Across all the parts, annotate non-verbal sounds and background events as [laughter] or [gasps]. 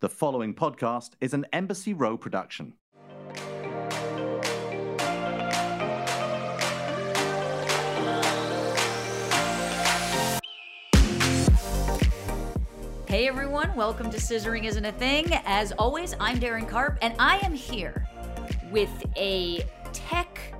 The following podcast is an Embassy Row production. Hey everyone, welcome to Scissoring Isn't a Thing. As always, I'm Darren Karp, and I am here with a tech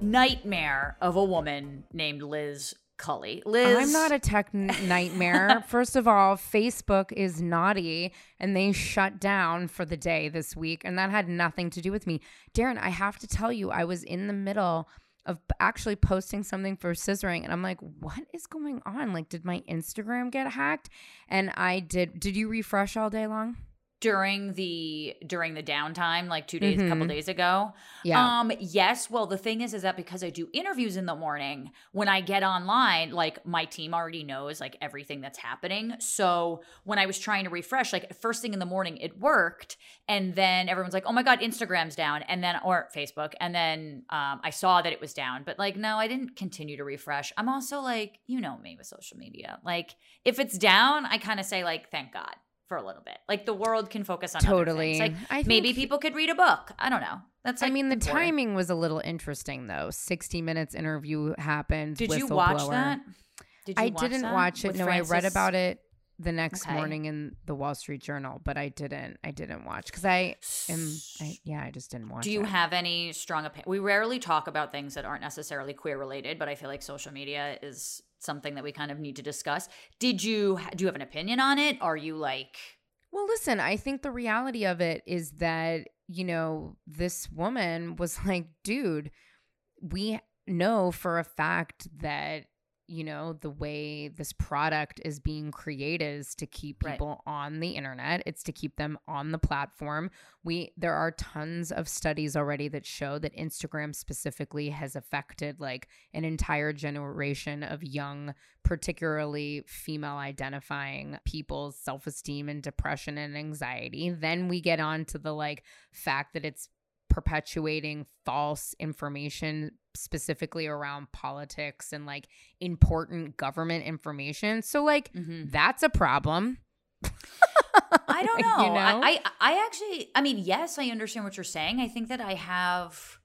nightmare of a woman named Liz Cully. Liz. I'm not a tech nightmare. [laughs] First of all, Facebook is naughty and they shut down for the day this week. And that had nothing to do with me. Darren, I have to tell you, I was in the middle of actually posting something for scissoring and I'm like, what is going on? Like, did my Instagram get hacked? And I did. Did you refresh all day long? During the during the downtime like two days a couple Mhm. days ago. Yeah. um yes well the thing is is that because i do interviews in the morning when i get online like my team already knows like everything that's happening. So when i was trying to refresh like first thing in the morning it worked and then everyone's like oh my god instagram's down and then or facebook and then um i saw that it was down but like no i didn't continue to refresh. I'm also like you know me with social media. Like if it's down i kind of say like thank god for a little bit. Like the world can focus on Totally. Like I maybe people could read a book. I don't know. That's I mean, the important. timing was a little interesting though. 60 minutes interview happened. Did you watch that? Did you I watch didn't that watch it. with No, I read about it the next Okay. morning in the Wall Street Journal, but I didn't. I didn't watch because I am. I, yeah, I just didn't watch. Do you it. have any strong opinion? We rarely talk about things that aren't necessarily queer related, but I feel like social media is something that we kind of need to discuss. Did you do you have an opinion on it? Are you like Well, listen, I think the reality of it is that, you know, this woman was like, dude, we know for a fact that, you know, the way this product is being created is to keep Right. people on the internet. It's to keep them on the platform. We there are tons of studies already that show that Instagram specifically has affected like an entire generation of young particularly female identifying people's self esteem and depression and anxiety. Then we get on to the like fact that it's perpetuating false information specifically around politics and like important government information. So like Mhm. that's a problem. I don't [laughs] You know. know? I, I I actually I mean, yes, I understand what you're saying. I think that I have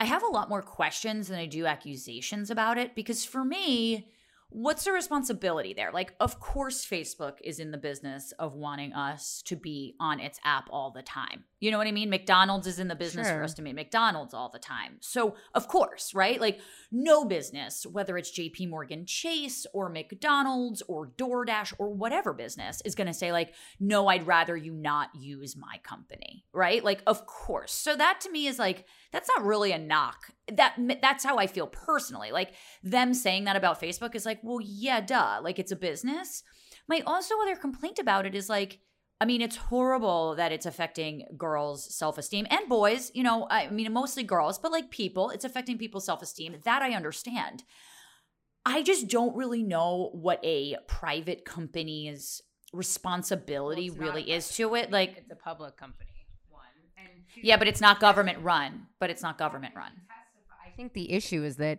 I have a lot more questions than I do accusations about it because for me, what's the responsibility there? Like, of course, Facebook is in the business of wanting us to be on its app all the time. You know what I mean? McDonald's is in the business for us to make McDonald's all the time. So, of course, right? Like, no business, whether it's JP Morgan Chase or McDonald's or DoorDash or whatever business, is going to say, like, no, I'd rather you not use my company, right? Like, of course. So, that to me is like, that's not really a knock. That that's how I feel personally. Like them saying that about Facebook is like, well, yeah, duh. Like it's a business. My also other complaint about it is like, I mean, it's horrible that it's affecting girls' self-esteem and boys. You know, I mean, mostly girls, but like people, it's affecting people's self-esteem. That I understand. I just don't really know what a private company's responsibility Well, really is to it. Like, it's a public company. One. And two, yeah, but it's not government run. But it's not government run. I think the issue is that,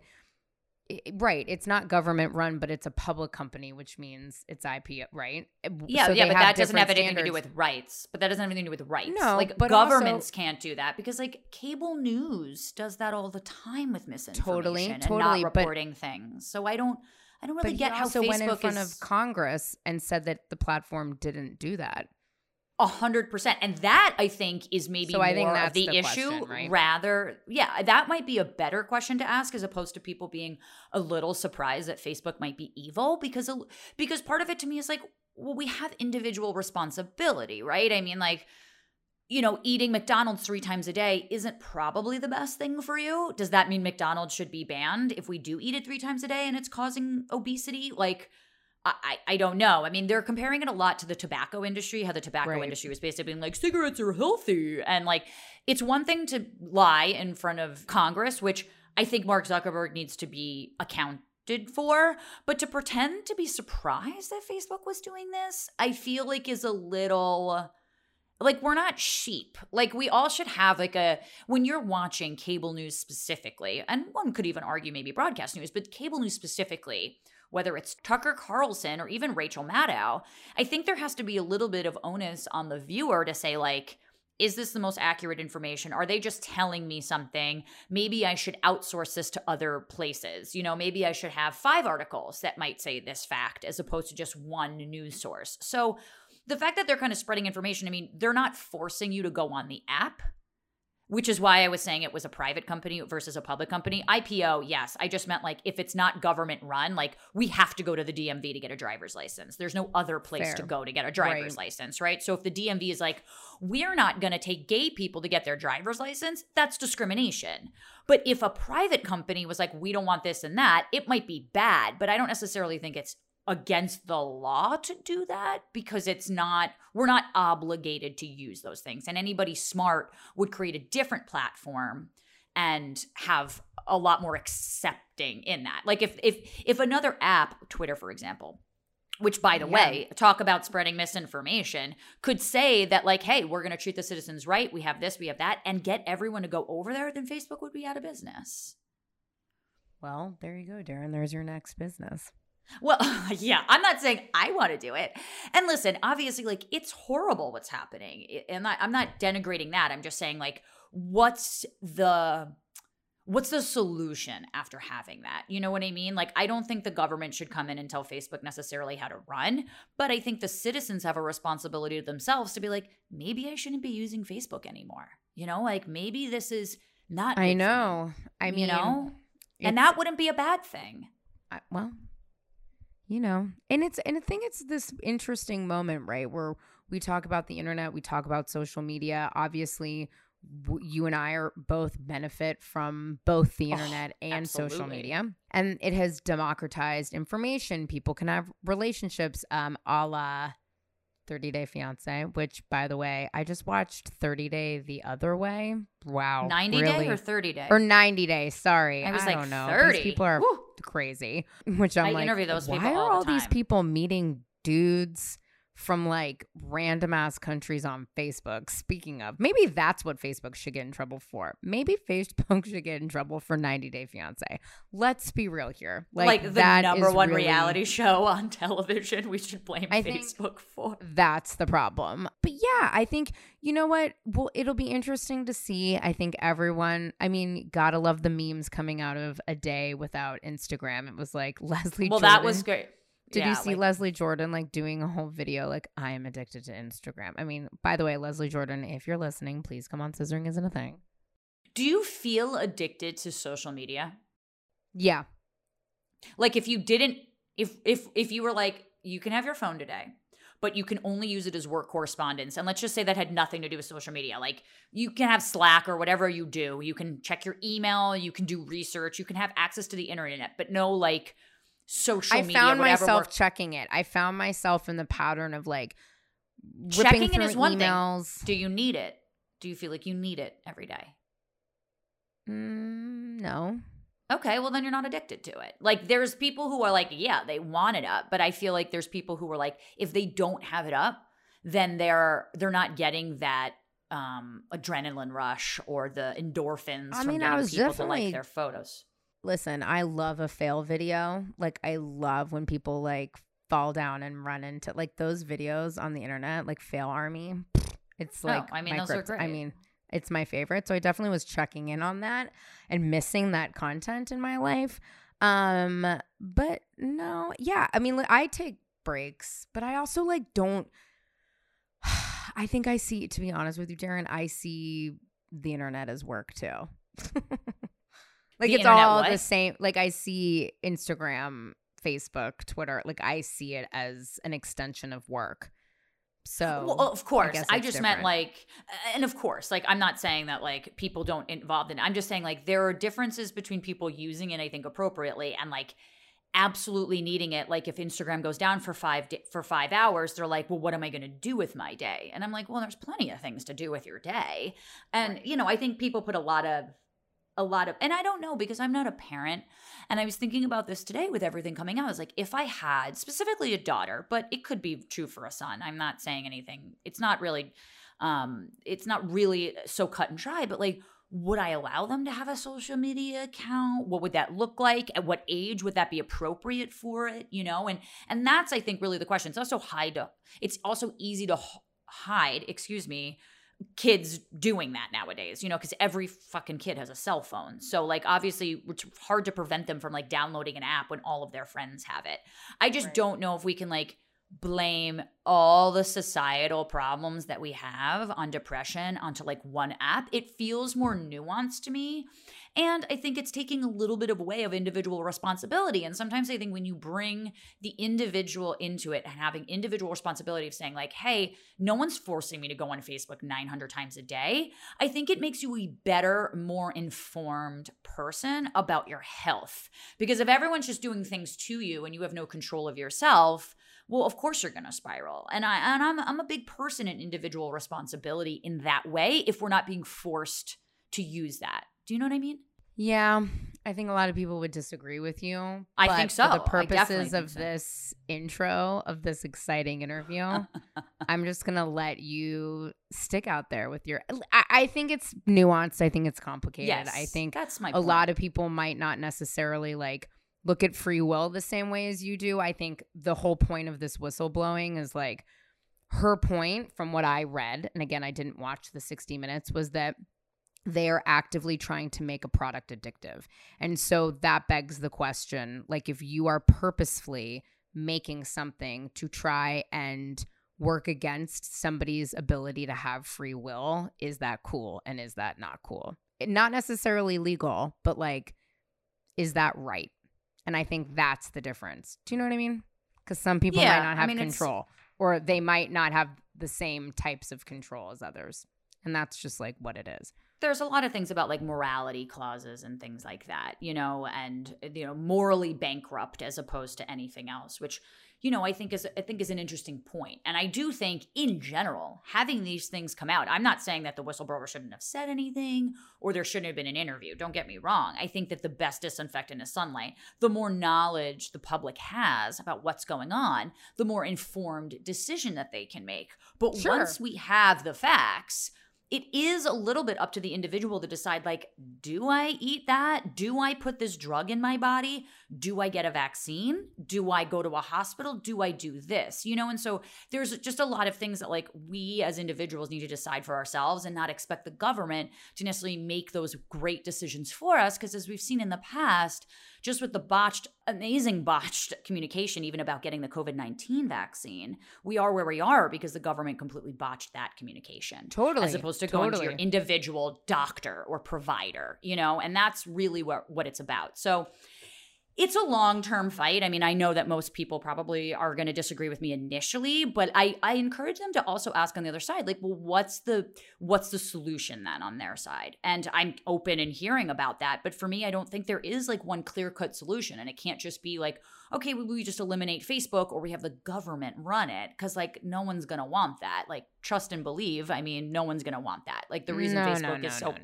right, it's not government run, but it's a public company, which means it's ipo right? Eh, yeah, So yeah, but that doesn't have anything to do with rights. But that doesn't have anything to do with rights. No, like but governments also- can't do that because like cable news does that all the time with misinformation Totally, and totally, not but- reporting things. So I don't, I don't really But get how also Facebook went in front is of Congress and said that the platform didn't do that. A hundred percent, and that I think is maybe So more I think of that's the, the issue. question, right? Rather, yeah, that might be a better question to ask as opposed to people being a little surprised that Facebook might be evil because because part of it to me is like, well, we have individual responsibility, right? I mean, like, you know, eating McDonald's three times a day isn't probably the best thing for you. Does that mean McDonald's should be banned if we do eat it three times a day and it's causing obesity? Like. I, I don't know. I mean, they're comparing it a lot to the tobacco industry, how the tobacco Right. industry was basically being like, cigarettes are healthy. And like, it's one thing to lie in front of Congress, which I think Mark Zuckerberg needs to be accounted for, but to pretend to be surprised that Facebook was doing this, I feel like is a little like we're not sheep like we all should have like a when you're watching cable news specifically and one could even argue maybe broadcast news but cable news specifically whether it's Tucker Carlson or even Rachel Maddow, I think there has to be a little bit of onus on the viewer to say, like, is this the most accurate information? Are they just telling me something? Maybe I should outsource this to other places. You know, maybe I should have five articles that might say this fact as opposed to just one news source. So the fact that they're kind of spreading information, I mean, they're not forcing you to go on the app which is why I was saying it was a private company versus a public company. IPO, yes. I just meant like if it's not government run, like we have to go to the DMV to get a driver's license. There's no other place Fair. to go to get a driver's right. license, right? So if the DMV is like, we're not going to take gay people to get their driver's license, that's discrimination. But if a private company was like, we don't want this and that, it might be bad, but I don't necessarily think it's against the law to do that because it's not we're not obligated to use those things. And anybody smart would create a different platform and have a lot more accepting in that. Like if if if another app twitter for example which by the yeah. way talk about spreading misinformation could say that like hey we're going to treat the citizens right we have this we have that and get everyone to go over there then facebook would be out of business. Well there you go darren. There's your next business well, [laughs] yeah, I'm not saying I want to do it. And listen, obviously, like it's horrible what's happening. And I, I'm not denigrating that. I'm just saying, like, what's the what's the solution after having that? You know what I mean? Like, I don't think the government should come in and tell Facebook necessarily how to run, but I think the citizens have a responsibility to themselves to be like, maybe I shouldn't be using Facebook anymore. You know, like maybe this is not. I know. I mean, you know, and that wouldn't be a bad thing. I, well, you know and it's and i think it's this interesting moment right where we talk about the internet we talk about social media obviously you and i are both benefit from both the oh, internet oh, and absolutely. social media and it has democratized information people can have relationships um a la 30 Day Fiance, which by the way, I just watched 30 Day the other way. Wow. 90 really? day or 30 day? Or 90 day, sorry. I was I like, don't know. 30. These people are Woo. Crazy. [laughs] Which I'm I like, interview those people why are all, the these people meeting dudes from like random ass countries on Facebook. Speaking of, maybe that's what Facebook should get in trouble for. Maybe Facebook [laughs] should get in trouble for 90 Day Fiance. Let's be real here. Like, like the number one really, reality [laughs] show on television, we should blame I Facebook for. That's the problem. But yeah, I think, you know what? Well, it'll be interesting to see. I think everyone, I mean, gotta love the memes coming out of a day without Instagram. It was like [laughs] Leslie Well, Jordan. that was great did yeah, you see like, Leslie Jordan like doing a whole video like I am addicted to Instagram? I mean, by the way, Leslie Jordan, if you're listening, please come on Scissoring isn't a thing. Do you feel addicted to social media? Yeah. Like if you didn't if if if you were like you can have your phone today, but you can only use it as work correspondence. And let's just say that had nothing to do with social media. Like you can have Slack or whatever you do. You can check your email, you can do research, you can have access to the internet, but no like social I media. I found myself checking it. I found myself in the pattern of like checking it is one emails. thing. Do you need it? Do you feel like you need it every day? Mm, no. Okay, well then you're not addicted to it. Like there's people who are like, yeah, they want it up, but I feel like there's people who are like, if they don't have it up, then they're they're not getting that um adrenaline rush or the endorphins I mean, from I was people to like their photos. Listen, I love a fail video. Like I love when people like fall down and run into like those videos on the internet, like fail army. It's oh, like oh, I mean, those are great. I mean, it's my favorite. So I definitely was checking in on that and missing that content in my life. Um, but no, yeah. I mean, I take breaks, but I also like don't. [sighs] I think I see, to be honest with you, Darren, I see the internet as work too. [laughs] Like the it's all what? the same. Like I see Instagram, Facebook, Twitter. Like I see it as an extension of work. So, well, of course, I, I just different. meant like, and of course, like I'm not saying that like people don't involved in. it. I'm just saying like there are differences between people using it, I think, appropriately, and like absolutely needing it. Like if Instagram goes down for five di- for five hours, they're like, well, what am I going to do with my day? And I'm like, well, there's plenty of things to do with your day, and right. you know, I think people put a lot of a lot of and I don't know because I'm not a parent and I was thinking about this today with everything coming out. I was like if I had specifically a daughter, but it could be true for a son. I'm not saying anything. It's not really um it's not really so cut and dry, but like would I allow them to have a social media account? What would that look like? At what age would that be appropriate for it? You know, and and that's I think really the question. It's also hide. It's also easy to hide. Excuse me kids doing that nowadays, you know, because every fucking kid has a cell phone. So, like, obviously, it's hard to prevent them from like downloading an app when all of their friends have it. I just right. don't know if we can like blame all the societal problems that we have on depression onto like one app. It feels more nuanced to me. And I think it's taking a little bit of away of individual responsibility. And sometimes I think when you bring the individual into it and having individual responsibility of saying, like, hey, no one's forcing me to go on Facebook 900 times a day, I think it makes you a better, more informed person about your health. Because if everyone's just doing things to you and you have no control of yourself, well, of course you're going to spiral. And I and I'm I'm a big person in individual responsibility in that way if we're not being forced to use that. Do you know what I mean? Yeah, I think a lot of people would disagree with you. I think so. For the purposes of so. this intro of this exciting interview, [laughs] I'm just gonna let you stick out there with your. I, I, think it's nuanced. I think it's complicated. Yes, I think that's my. A lot of people might not necessarily like look at free will the same way as you do. I think the whole point of this whistleblowing is like her point from what I read, and again, I didn't watch the 60 minutes, was that they are actively trying to make a product addictive. And so that begs the question like, if you are purposefully making something to try and work against somebody's ability to have free will, is that cool? And is that not cool? Not necessarily legal, but like, is that right? And I think that's the difference. Do you know what I mean? Because some people yeah, might not have I mean, control or they might not have the same types of control as others. And that's just like what it is. There's a lot of things about like morality clauses and things like that, you know, and you know, morally bankrupt as opposed to anything else, which you know, I think is I think is an interesting point. And I do think in general, having these things come out, I'm not saying that the whistleblower shouldn't have said anything or there shouldn't have been an interview. Don't get me wrong. I think that the best disinfectant is sunlight. The more knowledge the public has about what's going on, the more informed decision that they can make. But sure. once we have the facts, it is a little bit up to the individual to decide like do i eat that? Do i put this drug in my body? Do i get a vaccine? Do i go to a hospital? Do i do this? You know and so there's just a lot of things that like we as individuals need to decide for ourselves and not expect the government to necessarily make those great decisions for us because as we've seen in the past just with the botched, amazing botched [laughs] communication, even about getting the COVID 19 vaccine, we are where we are because the government completely botched that communication. Totally. As opposed to totally. going to your individual doctor or provider, you know, and that's really what, what it's about. So, it's a long-term fight. I mean, I know that most people probably are going to disagree with me initially, but I I encourage them to also ask on the other side like, well, what's the what's the solution then on their side? And I'm open and hearing about that, but for me, I don't think there is like one clear-cut solution and it can't just be like, okay, we, we just eliminate Facebook or we have the government run it cuz like no one's going to want that. Like trust and believe, I mean, no one's going to want that. Like the reason no, Facebook no, no, is so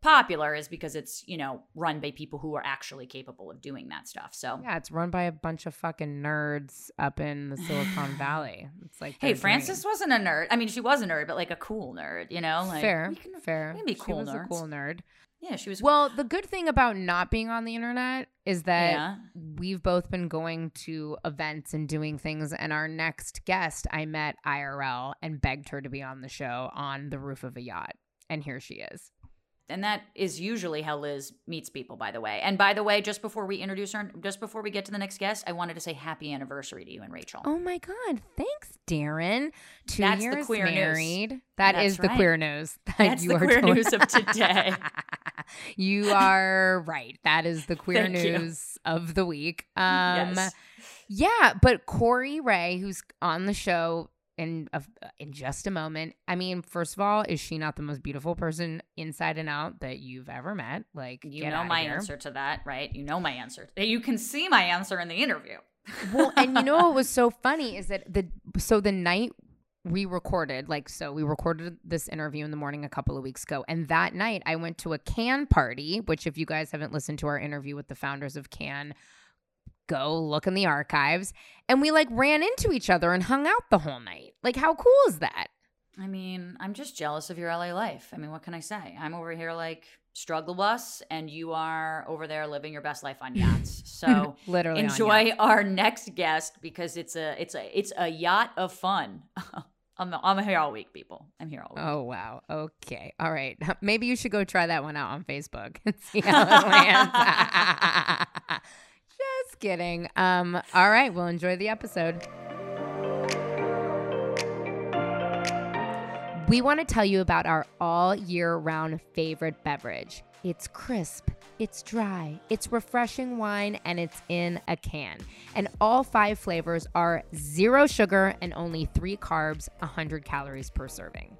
popular is because it's, you know, run by people who are actually capable of doing that stuff. So Yeah, it's run by a bunch of fucking nerds up in the Silicon [laughs] Valley. It's like Hey, Frances wasn't a nerd. I mean, she was a nerd, but like a cool nerd, you know? Like Fair. Can, fair. be cool she was nerds. a cool nerd. Yeah, she was. Well, the good thing about not being on the internet is that yeah. we've both been going to events and doing things. And our next guest, I met IRL and begged her to be on the show on the roof of a yacht. And here she is. And that is usually how Liz meets people, by the way. And by the way, just before we introduce her, just before we get to the next guest, I wanted to say happy anniversary to you and Rachel. Oh my God. Thanks, Darren. Two That's years the queer married. News. That That's is the queer news. [laughs] That That's you the are queer news of today. [laughs] you are right. That is the queer Thank you. news of the week. Um, yes. Yeah, but Corey Rae, who's on the show in a, in just a moment. I mean, first of all, is she not the most beautiful person inside and out that you've ever met? Like, You know my here. answer to that, right? You know my answer. You can see my answer in the interview. well, and you know what was so [laughs] funny is that the so the night we recorded, like, so we recorded this interview in the morning a couple of weeks ago, and that night I went to a can party. Which, if you guys haven't listened to our interview with the founders of Can, go look in the archives. And we like ran into each other and hung out the whole night. Like, how cool is that? I mean, I'm just jealous of your LA life. I mean, what can I say? I'm over here like, struggle bus and you are over there living your best life on yachts. [laughs] So Literally enjoy our next guest because it's a it's a it's a yacht of fun. [laughs] I'm I'm here all week, people. I'm here all week. Oh wow. Okay. All right. [laughs] Maybe you should go try that one out on Facebook and see how it lands. Kidding. Um, all right, well enjoy the episode. We want to tell you about our all year round favorite beverage. It's crisp, it's dry, it's refreshing wine, and it's in a can. And all five flavors are zero sugar and only three carbs, 100 calories per serving.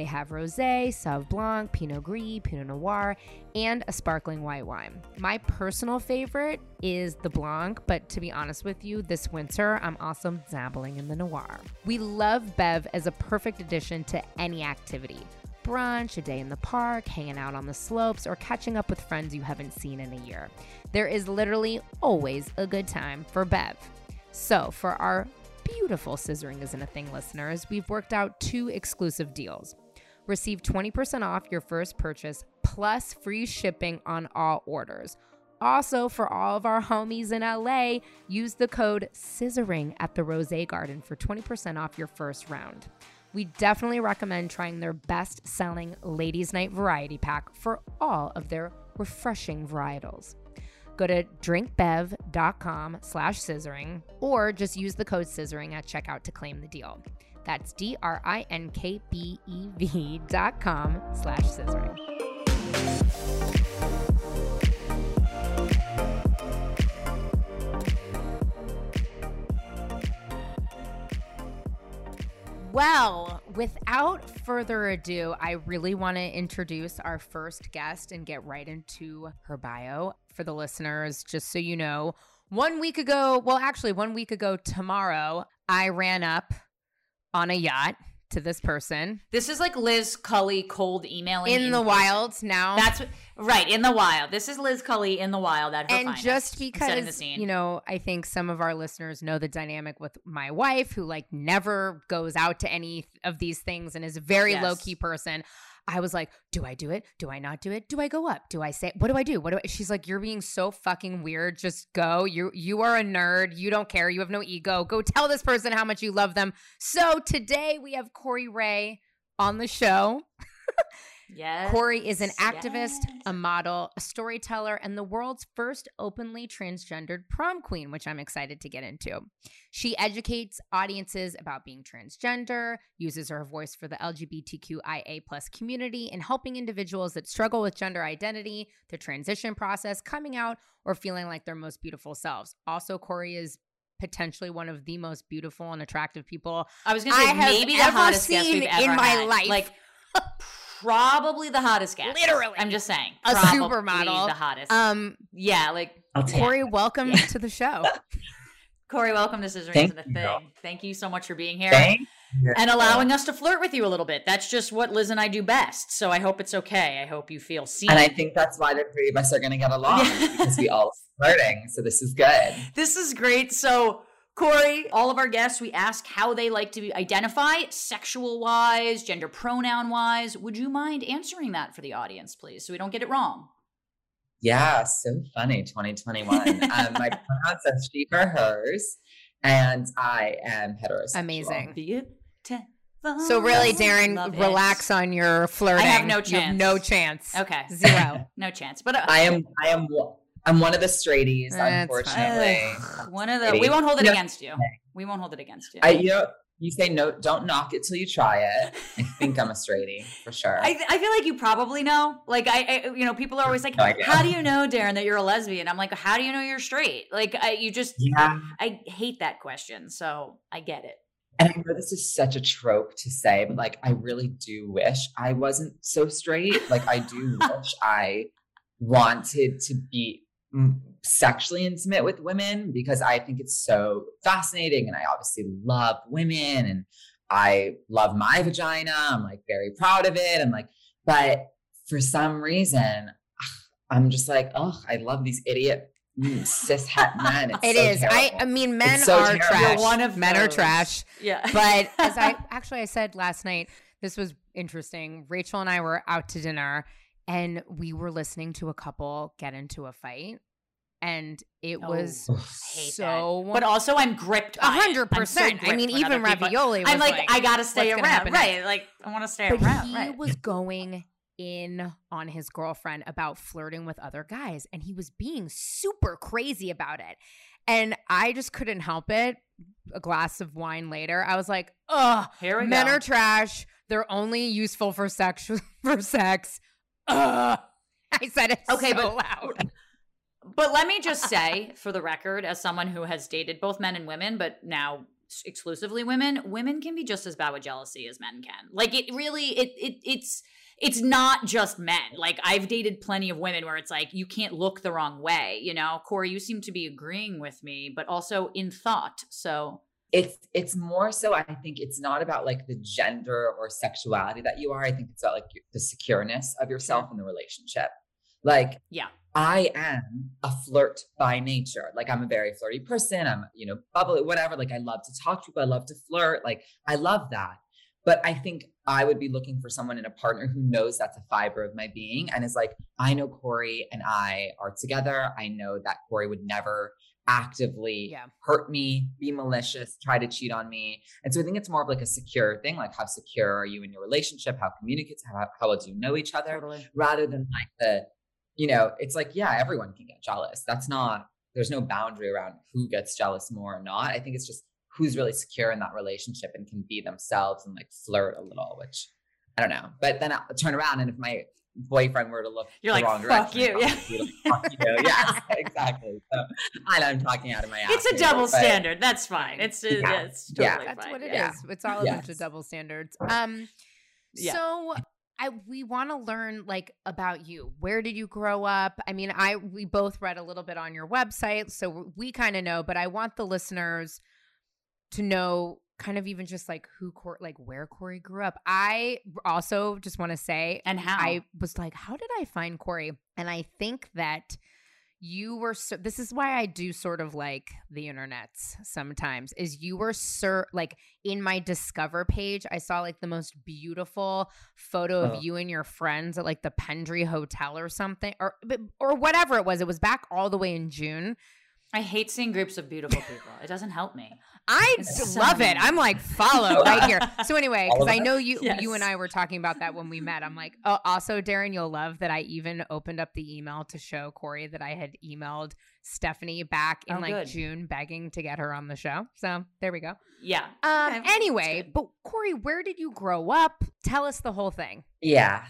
They have rosé, sauv blanc, pinot gris, pinot noir, and a sparkling white wine. My personal favorite is the blanc, but to be honest with you, this winter I'm also dabbling in the noir. We love Bev as a perfect addition to any activity. Brunch, a day in the park, hanging out on the slopes, or catching up with friends you haven't seen in a year. There is literally always a good time for Bev. So, for our beautiful Scissoring Isn't a Thing listeners, we've worked out two exclusive deals. Receive 20% off your first purchase plus free shipping on all orders. Also, for all of our homies in LA, use the code SCISSORING at the Rose Garden for 20% off your first round. We definitely recommend trying their best selling Ladies Night Variety Pack for all of their refreshing varietals. Go to drinkbev.com slash scissoring or just use the code scissoring at checkout to claim the deal. That's D-R-I-N-K-B-E-V [laughs] dot com slash scissoring. Well, without further ado, I really want to introduce our first guest and get right into her bio for the listeners. Just so you know, one week ago, well, actually, one week ago tomorrow, I ran up on a yacht to this person This is like Liz Cully cold emailing in the person. wild now. That's what, right in the wild. This is Liz Cully in the wild at her and finest. just setting the because scene. you know i think some of our listeners know the dynamic with my wife who like never goes out to any of these things and is a very Yes. low-key person i was like do i do it? Do i not do it? Do i go up? Do i say what do i do? What do i she's like you're being so fucking weird. Just go. You you are a nerd. You don't care. You have no ego. Go tell this person how much you love them. So today we have corey rae on the show [laughs] yes, Corey is an activist, yes. a model, a storyteller, and the world's first openly transgendered prom queen, which I'm excited to get into. She educates audiences about being transgender, uses her voice for the LGBTQIA plus community, and helping individuals that struggle with gender identity, the transition process, coming out, or feeling like their most beautiful selves. Also, Corey is potentially one of the most beautiful and attractive people I was gonna say I have maybe the ever hottest guest we've ever in my had. life. Like [laughs] probably the hottest guest. Literally. I'm just saying. A Probably supermodel. The hottest. um yeah, like I'll take Corey, welcome Yeah. to the show. [laughs] Corey, welcome to Scissor Thank Isn't a you, Thing. girl. Thank you so much for being here. Thank and allowing us to flirt with you a little bit. That's just what Liz and I do best. So I hope it's okay. I hope you feel seen. And I think that's why the three of us are going to get along because we all flirting. So this is good. [laughs] This is great. So, Corey, all of our guests, we ask how they like to be identify, sexual wise, gender pronoun wise. Would you mind answering that for the audience, please, so we don't get it wrong? Yeah, so funny. 2021. [laughs] um, my pronouns are she, her, hers, and I am heterosexual. Amazing. Beautiful. So really, Love Darren, it. relax on your flirting. I have no You have no chance. Okay. Zero. [laughs] No chance. But uh, I am. I am. I'm one of the straighties. That's unfortunately, one of the. We won't hold it No. against you. We won't hold it against you. I. You know. You say no. Don't knock it till you try it. I think I'm a straightie for sure. [laughs] I, I feel like you probably know. Like I, I, you know, people are always like, No "How do you know, Darren, that you're a lesbian?" I'm like, "How do you know you're straight?" Like, I, you just, yeah. I hate that question. So I get it. And I know this is such a trope to say, but like, I really do wish I wasn't so straight. Like, I do [laughs] wish I wanted to be sexually intimate with women because I think it's so fascinating. And I obviously love women and I love my vagina. I'm like very proud of it. I'm like, but for some reason, I'm just like, oh, I love these idiot mm, cis het [laughs] men. It's It so is. I, terrible. I mean, men so are terrible. trash. You're one of men are trash. Yeah. [laughs] But as I [laughs] actually I said last night, this was interesting. Rachel and I were out to dinner, and we were listening to a couple get into a fight and it Oh, was so that. But also, I'm gripped. a by hundred I'm so percent. I mean, even ravioli. Was I'm like, I gotta stay around, right? Like, I want to stay but around, he right? was going in on his girlfriend about flirting with other guys, and he was being super crazy about it. And I just couldn't help it. A glass of wine later, I was like, "Ugh, men go. are trash. They're only useful for sex. [laughs] For sex." [laughs] I said it Okay, so but- loud. But let me just say, for the record, as someone who has dated both men and women, but now exclusively women, women can be just as bad with jealousy as men can. Like it really, it it it's it's not just men. Like I've dated plenty of women where it's like you can't look the wrong way. You know, Corey, you seem to be agreeing with me, but also in thought. So it's it's more so i think it's not about like the gender or sexuality that you are. I think it's about like the secureness of yourself in the relationship. Like yeah, i am a flirt by nature. Like i'm a very flirty person. I'm you know bubbly whatever. Like i love to talk to people. I love to flirt. Like i love that. But i think i would be looking for someone in a partner who knows that's a fiber of my being and is like i know corey and i are together. I know that corey would never actively Yeah. hurt me, be malicious, try to cheat on me. And so I think it's more of like a secure thing, like how secure are you in your relationship? How communicates, how, how well do you know each other? totally. Rather than like the, you know, it's like, yeah, everyone can get jealous. That's not, there's no boundary around who gets jealous more or not. I think it's just who's really secure in that relationship and can be themselves and like flirt a little, which I don't know. But then I'll turn around and if my boyfriend were to look You're the like, wrong "Fuck you," I'll yeah. like, "Fuck you." [laughs] yes, exactly. So I know I'm talking out of my ass. It's a here, double but- standard. That's fine. It's uh, Yeah. it's Yeah. totally That's fine. what it is. yeah. It's all a bunch of double standards. Um, Yeah. so I we want to learn like about you. Where did you grow up? I mean, I we both read a little bit on your website, so we kind of know. But I want the listeners to know kind of even just like who Cor- like where Corey grew up. I also just want to say And how? I was like, how did I find Corey? And I think that you were so, this is why I do sort of like the internets sometimes is you were sir like in my discover page I saw like the most beautiful photo of Oh. you and your friends at like the Pendry Hotel or something or or whatever it was it was back all the way in June I hate seeing groups of beautiful people. It doesn't help me. I It's d- so love it. I'm like follow right here. [laughs] So anyway, because I know you Yes. you and I were talking about that when we met. I'm like, oh, also Darren, you'll love that I even opened up the email to show Corey that I had emailed Stephanie back in Oh, like good. June, begging to get her on the show. So there we go. Yeah. Um, Okay, anyway, but Corey, where did you grow up? Tell us the whole thing. Yeah.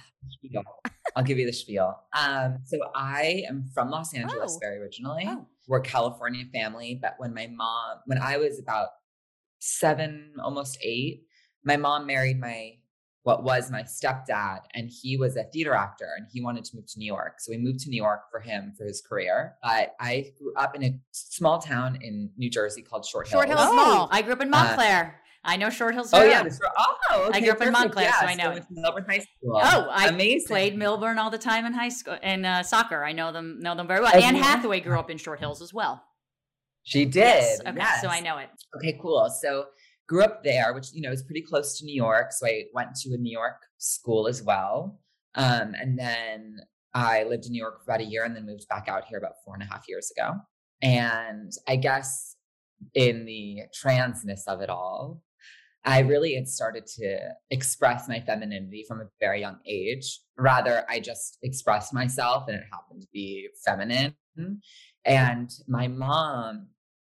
I'll give you the spiel. Um, so I am from Los Angeles Oh. very originally. Oh. We're a California family, but when my mom, when I was about seven, almost eight, my mom married my what was my stepdad, and he was a theater actor, and he wanted to move to New York. So we moved to New York for him for his career. But I grew up in a small town in New Jersey called Short Hills. Short Hills Oh, Mall. I grew up in uh, Montclair. I know Short Hills. Oh yeah, well. the Short- oh, okay, I grew up in perfect. Montclair, so I know went to Millburn High School. Oh, I Amazing. played Millburn all the time in high school in uh, soccer. I know them know them very well. As Anne Hathaway grew up in Short Hills as well. She did. Yes. Okay, yes. so I know it. Okay, cool. So grew up there, which you know is pretty close to New York. So I went to a New York school as well. Um, and then I lived in New York for about a year and then moved back out here about four and a half years ago. And I guess in the transness of it all, I really had started to express my femininity from a very young age. Rather, I just expressed myself and it happened to be feminine. And my mom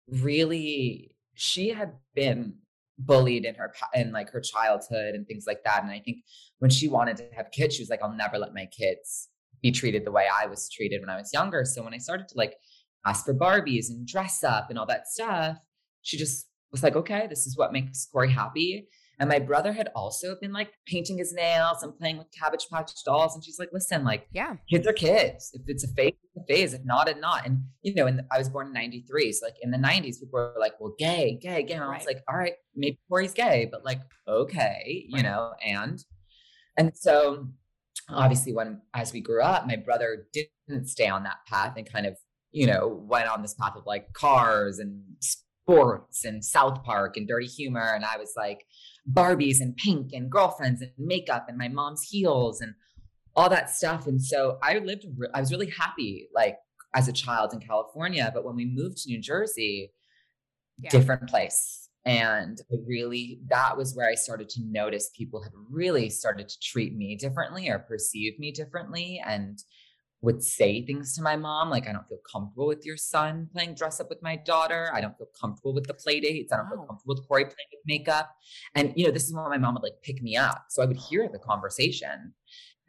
really, she had been bullied in her in like her childhood and things like that. And I think when she wanted to have kids, she was like, I'll never let my kids be treated the way I was treated when I was younger. So when I started to like ask for Barbies and dress up and all that stuff, she just was like, okay, this is what makes Corey happy. And my brother had also been like painting his nails and playing with Cabbage Patch dolls. And she's like, listen, like Yeah. kids are kids. If it's a phase, it's a phase. If not, it's not. And you know, and I was born in '93, so like in the '90s, people were like, "Well, gay, gay, gay." And I was like, "All right, maybe Corey's gay, but like, okay, you Right. know." And and so, obviously, when as we grew up, my brother didn't stay on that path and kind of, you know, went on this path of like cars and sports and South Park and dirty humor, and I was like Barbies and pink and girlfriends and makeup and my mom's heels and all that stuff. And so I lived, I was really happy, like as a child in California. But when we moved to New Jersey, yeah. different place. And I really, that was where I started to notice people had really started to treat me differently or perceive me differently. And would say things to my mom like i don't feel comfortable with your son playing dress up with my daughter. I don't feel comfortable with the play dates. I don't wow. feel comfortable with corey playing with makeup. And you know this is when my mom would like pick me up so i would hear the conversation.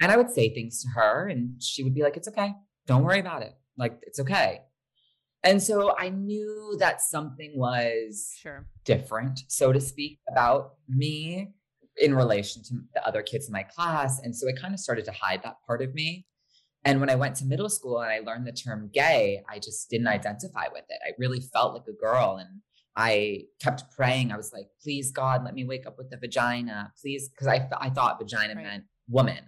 And i would say things to her and she would be like it's okay. Don't worry about it. Like it's okay. And so i knew that something was sure. different so to speak about me in relation to the other kids in my class and so i kind of started to hide that part of me and when I went to middle school and I learned the term gay, I just didn't identify with it. I really felt like a girl. And I kept praying. I was like, please, God, let me wake up with a vagina, please. Because I, I thought vagina right. meant woman,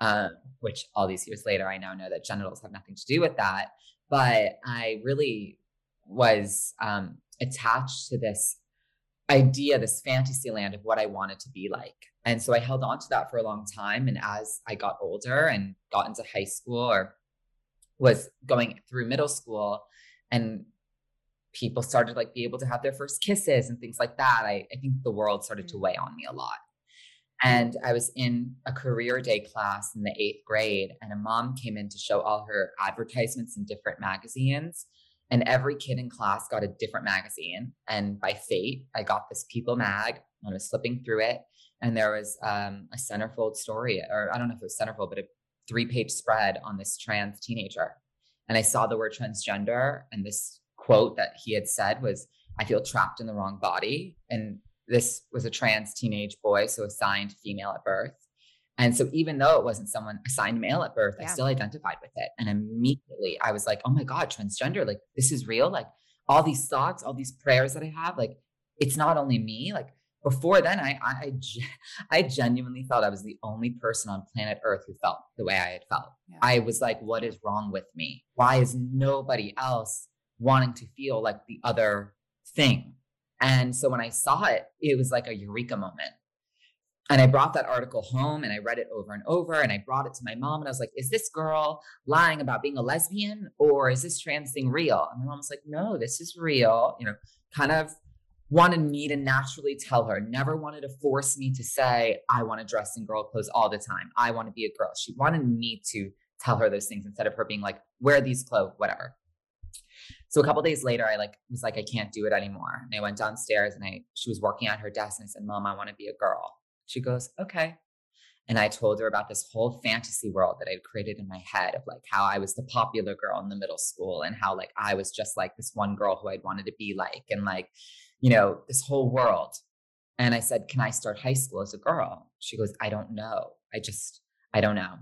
uh, which all these years later, I now know that genitals have nothing to do with that. But I really was um, attached to this idea, this fantasy land of what I wanted to be like. And so I held on to that for a long time. And as I got older and got into high school or was going through middle school and people started like be able to have their first kisses and things like that, I, I think the world started to mm. weigh on me a lot. And I was in a career day class in the eighth grade, and a mom came in to show all her advertisements in different magazines. And every kid in class got a different magazine. And by fate, I got this People mag. I was flipping through it, and there was um, a centerfold story, or I don't know if it was centerfold, but a three page spread on this trans teenager. And I saw the word transgender, and this quote that he had said was, I feel trapped in the wrong body. And this was a trans teenage boy, so assigned female at birth. And so even though it wasn't someone assigned male at birth, yeah. I still identified with it. And immediately I was like, oh my God, transgender, like this is real. Like all these thoughts, all these prayers that I have, like it's not only me. Like before then, I, I, I [laughs] genuinely thought I was the only person on planet Earth who felt the way I had felt. Yeah. I was like, what is wrong with me? Why is nobody else wanting to feel like the other thing? And so when I saw it, it was like a eureka moment. And I brought that article home and I read it over and over and I brought it to my mom and I was like, is this girl lying about being a lesbian or is this trans thing real? And my mom was like, no, this is real. You know, kind of wanted me to naturally tell her, never wanted to force me to say, I want to dress in girl clothes all the time. I want to be a girl. She wanted me to tell her those things instead of her being like, wear these clothes, whatever. So a couple days later, I like was like, I can't do it anymore. And I went downstairs and I she was working at her desk and I said, Mom, I want to be a girl. She goes, okay. And I told her about this whole fantasy world that I'd created in my head of like how I was the popular girl in the middle school and how like I was just like this one girl who I'd wanted to be like and like, you know, this whole world. And I said, Can I start high school as a girl? She goes, I don't know. I just, I don't know.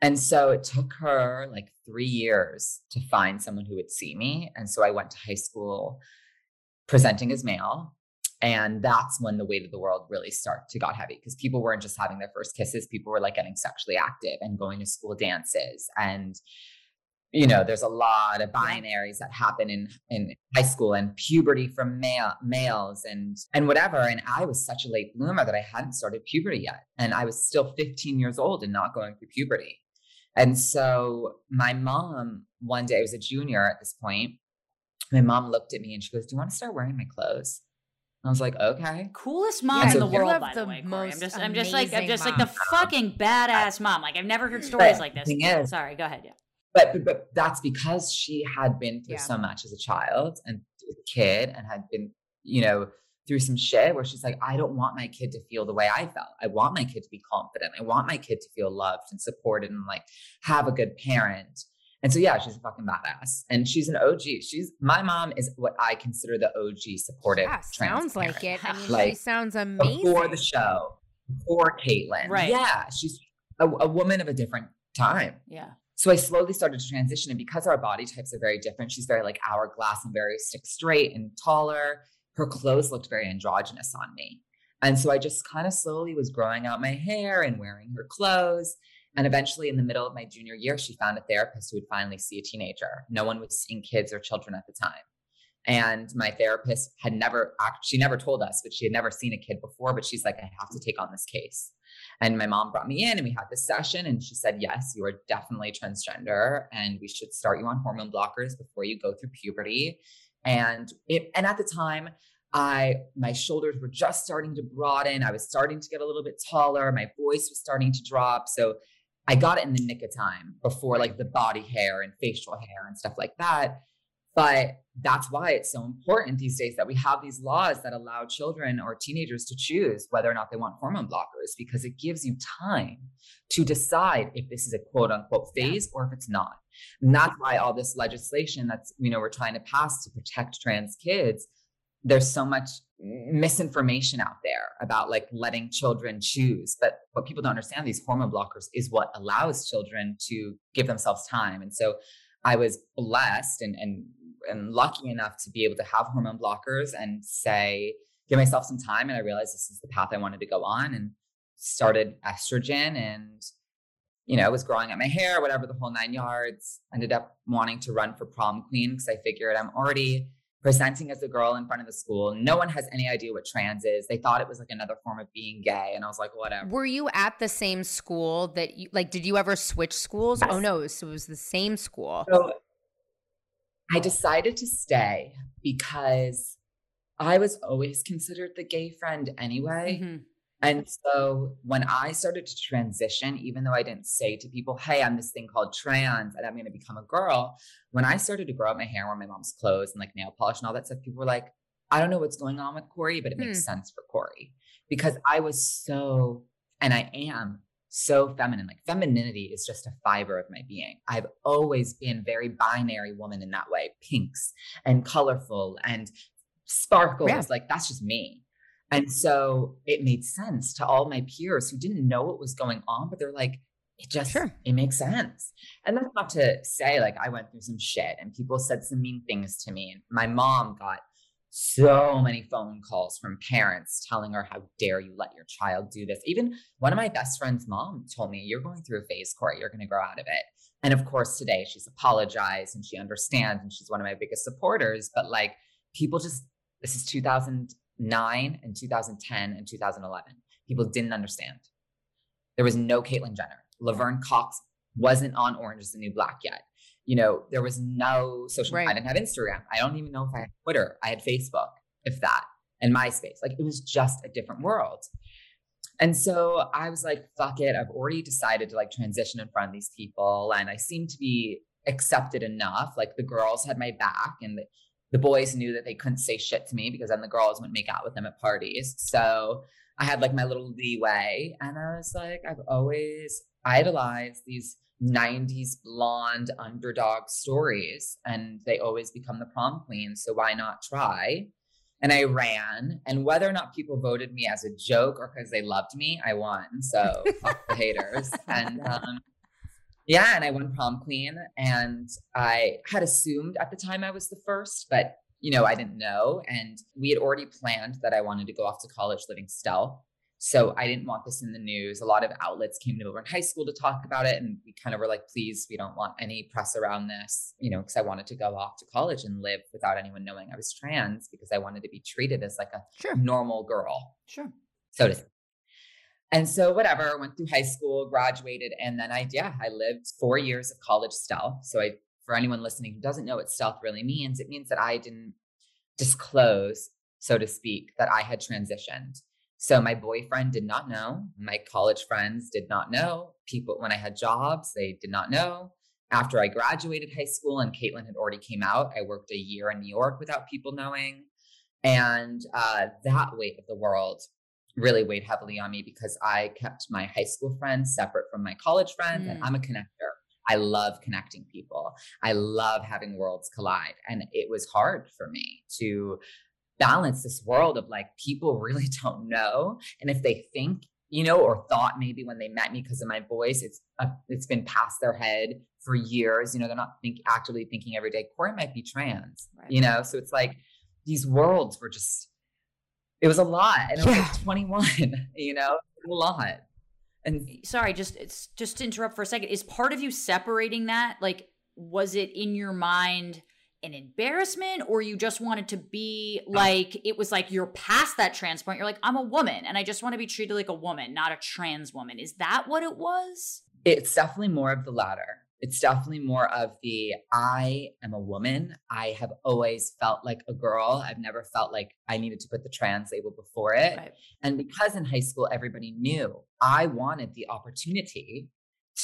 And so it took her like three years to find someone who would see me. And so I went to high school presenting as male and that's when the weight of the world really start to got heavy because people weren't just having their first kisses people were like getting sexually active and going to school dances and you know there's a lot of binaries that happen in in high school and puberty from male males and and whatever and i was such a late bloomer that i hadn't started puberty yet and i was still 15 years old and not going through puberty. And so my mom one day i was a junior at this point my mom looked at me and she goes do you want to start wearing my clothes I was like, okay. Coolest mom yeah, in the world, by the, the way. Corey. I'm just, I'm just like, I'm just mom. like the fucking badass mom. Like I've never heard stories but like this. Is, Sorry, go ahead. Yeah. But, but, but that's because she had been through yeah. so much as a child and a kid, and had been, you know, through some shit where she's like, I don't want my kid to feel the way I felt. I want my kid to be confident. I want my kid to feel loved and supported and like have a good parent. And so yeah, she's a fucking badass, and she's an OG. She's my mom is what I consider the OG supportive. Yeah, sounds like it. I mean, like, she sounds amazing. Before the show, before Caitlyn, right? Yeah, she's a, a woman of a different time. Yeah. So I slowly started to transition, and because our body types are very different, she's very like hourglass and very stick straight and taller. Her clothes looked very androgynous on me. And so I just kind of slowly was growing out my hair and wearing her clothes. And eventually, in the middle of my junior year, she found a therapist who would finally see a teenager. No one was seeing kids or children at the time. And my therapist had never, she never told us, but she had never seen a kid before. But she's like, I have to take on this case. And my mom brought me in and we had this session. And she said, Yes, you are definitely transgender. And we should start you on hormone blockers before you go through puberty. And it, and at the time, I my shoulders were just starting to broaden. I was starting to get a little bit taller. My voice was starting to drop. So I got it in the nick of time before like the body hair and facial hair and stuff like that. But that's why it's so important these days that we have these laws that allow children or teenagers to choose whether or not they want hormone blockers because it gives you time to decide if this is a quote unquote phase or if it's not. And that's why all this legislation that's, you know, we're trying to pass to protect trans kids, there's so much misinformation out there about like letting children choose. But what people don't understand, these hormone blockers is what allows children to give themselves time. And so I was blessed and, and and lucky enough to be able to have hormone blockers and say, give myself some time. And I realized this is the path I wanted to go on and started estrogen and, you know, was growing out my hair, whatever, the whole nine yards. Ended up wanting to run for prom queen because I figured I'm already presenting as a girl in front of the school. No one has any idea what trans is. They thought it was like another form of being gay. And I was like, whatever. Were you at the same school that you like, did you ever switch schools? Yes. Oh no, so it was the same school. So I decided to stay because I was always considered the gay friend anyway. Mm-hmm. And so when I started to transition, even though I didn't say to people, hey, I'm this thing called trans and I'm going to become a girl, when I started to grow out my hair, wear my mom's clothes and like nail polish and all that stuff, people were like, I don't know what's going on with Corey, but it makes hmm. sense for Corey because I was so, and I am so feminine. Like femininity is just a fiber of my being. I've always been very binary woman in that way, pinks and colorful and sparkles. Yeah. Like that's just me. And so it made sense to all my peers who didn't know what was going on, but they're like, it just sure. it makes sense. And that's not to say like I went through some shit and people said some mean things to me. And my mom got so many phone calls from parents telling her, How dare you let your child do this? Even one of my best friend's mom told me, You're going through a phase, Corey. You're going to grow out of it. And of course, today she's apologized and she understands and she's one of my biggest supporters. But like, people just, this is 2009 and 2010 and 2011. People didn't understand. There was no Caitlyn Jenner. Laverne Cox wasn't on Orange is the New Black yet you know, there was no social. Right. I didn't have Instagram. I don't even know if I had Twitter. I had Facebook, if that, and MySpace. Like it was just a different world. And so I was like, fuck it. I've already decided to like transition in front of these people. And I seemed to be accepted enough. Like the girls had my back and the, the boys knew that they couldn't say shit to me because then the girls wouldn't make out with them at parties. So I had like my little leeway. And I was like, I've always idolized these 90s blonde underdog stories and they always become the prom queen so why not try and i ran and whether or not people voted me as a joke or because they loved me i won so fuck the [laughs] haters and um, yeah and i won prom queen and i had assumed at the time i was the first but you know i didn't know and we had already planned that i wanted to go off to college living stealth so I didn't want this in the news. A lot of outlets came over in high school to talk about it. And we kind of were like, please, we don't want any press around this, you know, because I wanted to go off to college and live without anyone knowing I was trans because I wanted to be treated as like a sure. normal girl. Sure. So to and so whatever, went through high school, graduated, and then I yeah, I lived four years of college stealth. So I for anyone listening who doesn't know what stealth really means, it means that I didn't disclose, so to speak, that I had transitioned. So my boyfriend did not know. My college friends did not know. People, when I had jobs, they did not know. After I graduated high school and Caitlyn had already came out, I worked a year in New York without people knowing. And uh, that weight of the world really weighed heavily on me because I kept my high school friends separate from my college friends. Mm. And I'm a connector. I love connecting people. I love having worlds collide. And it was hard for me to balance this world of like people [laughs] really don't know and if they think you know or thought maybe when they met me because of my voice it's uh, it's been past their head for years you know they're not think actively thinking every day corey might be trans right. you know so it's like these worlds were just it was a lot and yeah. i was like 21 [laughs] you know? A lot. And sorry just it's just to interrupt for a second is part of you separating that like was it in your mind an embarrassment or you just wanted to be uh. like it was like you're past that trans point you're like i'm a woman and i just want to be treated like a woman not a trans woman. Is that what it was? It's definitely more of the latter it's definitely more of the i am a woman i have always felt like a girl i've never felt like i needed to put the trans label before it Right. and because in high school everybody knew i wanted the opportunity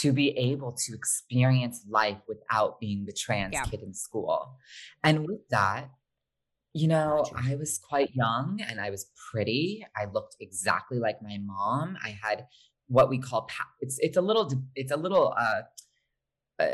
to be able to experience life without being the trans Yeah. kid in school. And with that, you know, I was quite young and I was pretty. I looked exactly like my mom. I had what we call pa- it's it's a little it's a little uh, uh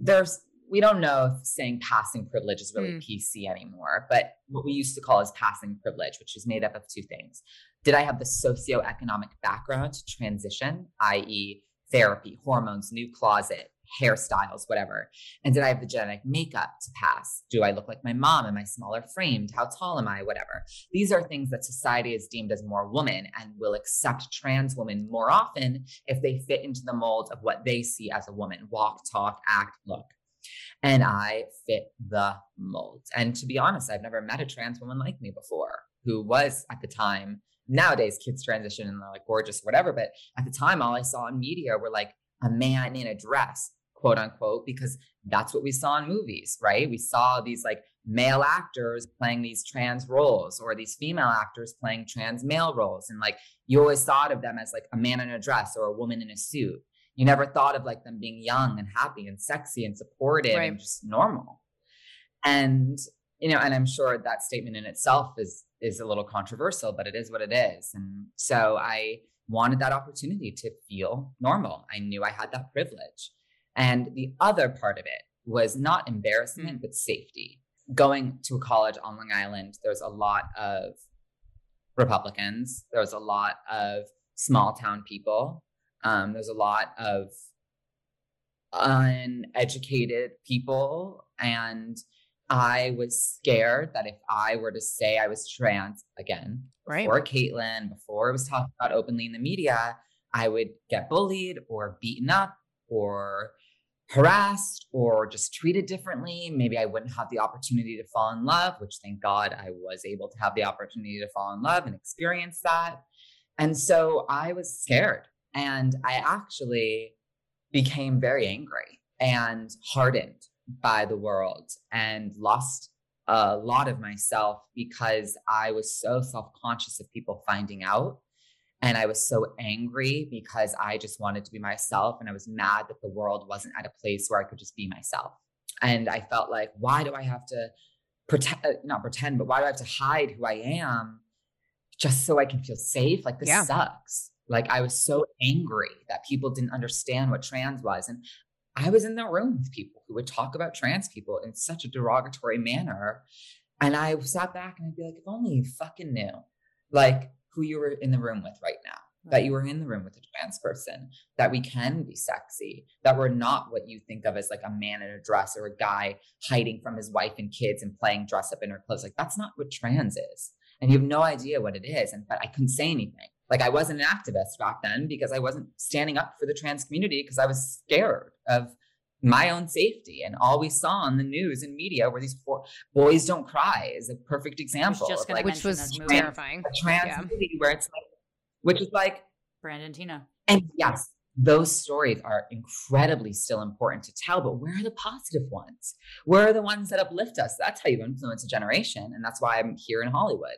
there's we don't know if saying passing privilege is really Mm. PC anymore, but what we used to call is passing privilege, which is made up of two things. Did I have the socioeconomic background to transition, i.e., therapy, hormones, new closet, hairstyles, whatever? And did I have the genetic makeup to pass? Do I look like my mom? Am I smaller framed? How tall am I? Whatever. These are things that society is deemed as more woman and will accept trans women more often if they fit into the mold of what they see as a woman walk, talk, act, look. And I fit the mold. And to be honest, I've never met a trans woman like me before who was at the time. Nowadays, kids transition and they're like gorgeous, whatever. But at the time, all I saw in media were like a man in a dress, quote unquote, because that's what we saw in movies, right? We saw these like male actors playing these trans roles or these female actors playing trans male roles. And like you always thought of them as like a man in a dress or a woman in a suit. You never thought of like them being young and happy and sexy and supportive Right. and just normal. And you know, and I'm sure that statement in itself is is a little controversial, but it is what it is. And so I wanted that opportunity to feel normal. I knew I had that privilege. And the other part of it was not embarrassment, but safety. Going to a college on Long Island, there's a lot of Republicans, there's a lot of small town people, um, there's a lot of uneducated people. And I was scared that if I were to say I was trans again, Right. before Caitlyn, before it was talked about openly in the media, I would get bullied or beaten up or harassed or just treated differently. Maybe I wouldn't have the opportunity to fall in love, which thank God I was able to have the opportunity to fall in love and experience that. And so I was scared. And I actually became very angry and hardened by the world and lost a lot of myself because I was so self conscious of people finding out. And I was so angry because I just wanted to be myself. And I was mad that the world wasn't at a place where I could just be myself. And I felt like, why do I have to pretend, uh, not pretend, but why do I have to hide who I am just so I can feel safe? Like, this Yeah. sucks. Like, I was so angry that people didn't understand what trans was. And I was in the room with people who would talk about trans people in such a derogatory manner. And I sat back and I'd be like, if only you fucking knew, like, who you were in the room with right now, that you were in the room with a trans person, that we can be sexy, that we're not what you think of as like a man in a dress or a guy hiding from his wife and kids and playing dress up in her clothes. Like, that's not what trans is. And you have no idea what it is. And but I couldn't say anything. Like I wasn't an activist back then because I wasn't standing up for the trans community because I was scared of my own safety. And all we saw on the news and media were these poor boys don't cry is a perfect example. just gonna like which was this terrifying. a trans Yeah. movie where it's like, which is like, Brandon Teena. and yes, those stories are incredibly still important to tell, but where are the positive ones? Where are the ones that uplift us? That's how you influence a generation. And that's why I'm here in Hollywood.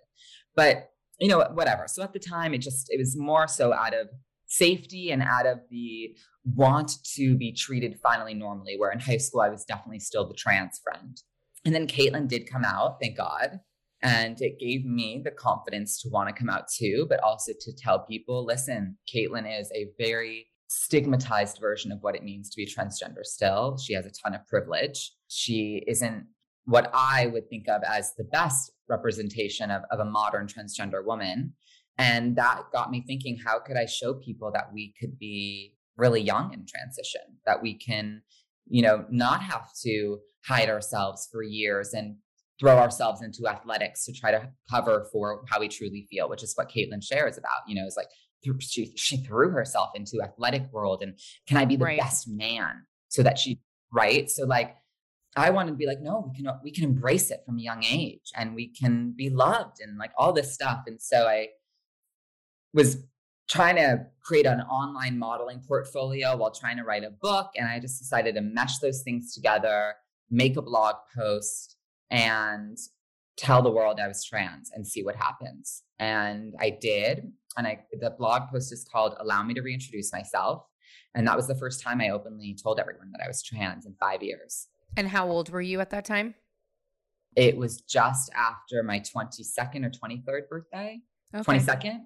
But, you know, whatever. So at the time, it just, it was more so out of safety and out of the want to be treated finally normally, where in high school, I was definitely still the trans friend. And then Caitlyn did come out, thank God. And it gave me the confidence to want to come out too, but also to tell people listen, Caitlyn is a very stigmatized version of what it means to be transgender still. She has a ton of privilege. She isn't what I would think of as the best representation of, of a modern transgender woman. And that got me thinking how could I show people that we could be really young in transition, that we can, you know, not have to hide ourselves for years and throw ourselves into athletics to try to cover for how we truly feel, which is what Caitlyn shares about. You know, it's like she she threw herself into athletic world and can I be the Right. best man so that she right? So like I wanted to be like, no, we can we can embrace it from a young age and we can be loved and like all this stuff. And so I was trying to create an online modeling portfolio while trying to write a book. And I just decided to mesh those things together, make a blog post, and tell the world I was trans and see what happens. And I did. And I the blog post is called Allow Me to Reintroduce Myself. And that was the first time I openly told everyone that I was trans in five years. And how old were you at that time? It was just after my 22nd or 23rd birthday. Okay. 22nd,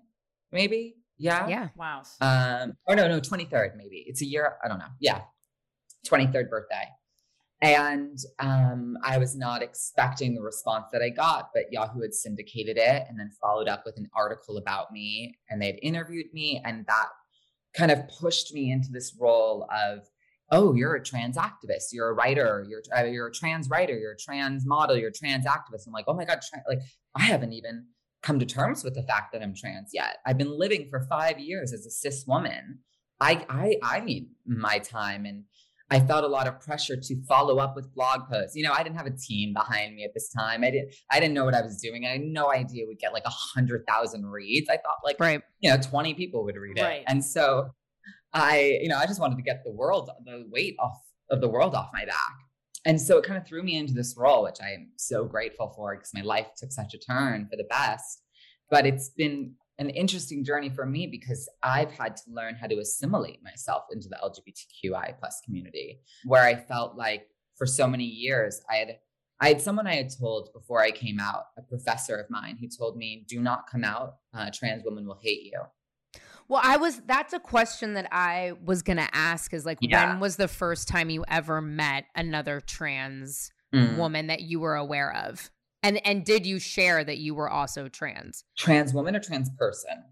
maybe. Yeah. Yeah. Wow. Um, or no, no, 23rd, maybe. It's a year. I don't know. Yeah. 23rd birthday. And um, I was not expecting the response that I got, but Yahoo had syndicated it and then followed up with an article about me. And they had interviewed me. And that kind of pushed me into this role of, oh, you're a trans activist, you're a writer, you're, uh, you're a trans writer, you're a trans model, you're a trans activist. I'm like, oh my God, tra- like I haven't even come to terms with the fact that I'm trans yet. I've been living for five years as a cis woman. I I I need my time and I felt a lot of pressure to follow up with blog posts. You know, I didn't have a team behind me at this time. I didn't I didn't know what I was doing. I had no idea we'd get like a hundred thousand reads. I thought like right. you know, 20 people would read it. Right. And so I, you know, I just wanted to get the world, the weight off of the world off my back. And so it kind of threw me into this role, which I am so grateful for because my life took such a turn for the best. But it's been an interesting journey for me because I've had to learn how to assimilate myself into the LGBTQI plus community, where I felt like for so many years I had I had someone I had told before I came out, a professor of mine, who told me, "Do not come out. Uh, trans women will hate you." Well, I was that's a question that I was going to ask is like yeah. when was the first time you ever met another trans mm. woman that you were aware of? And and did you share that you were also trans? Trans woman or trans person?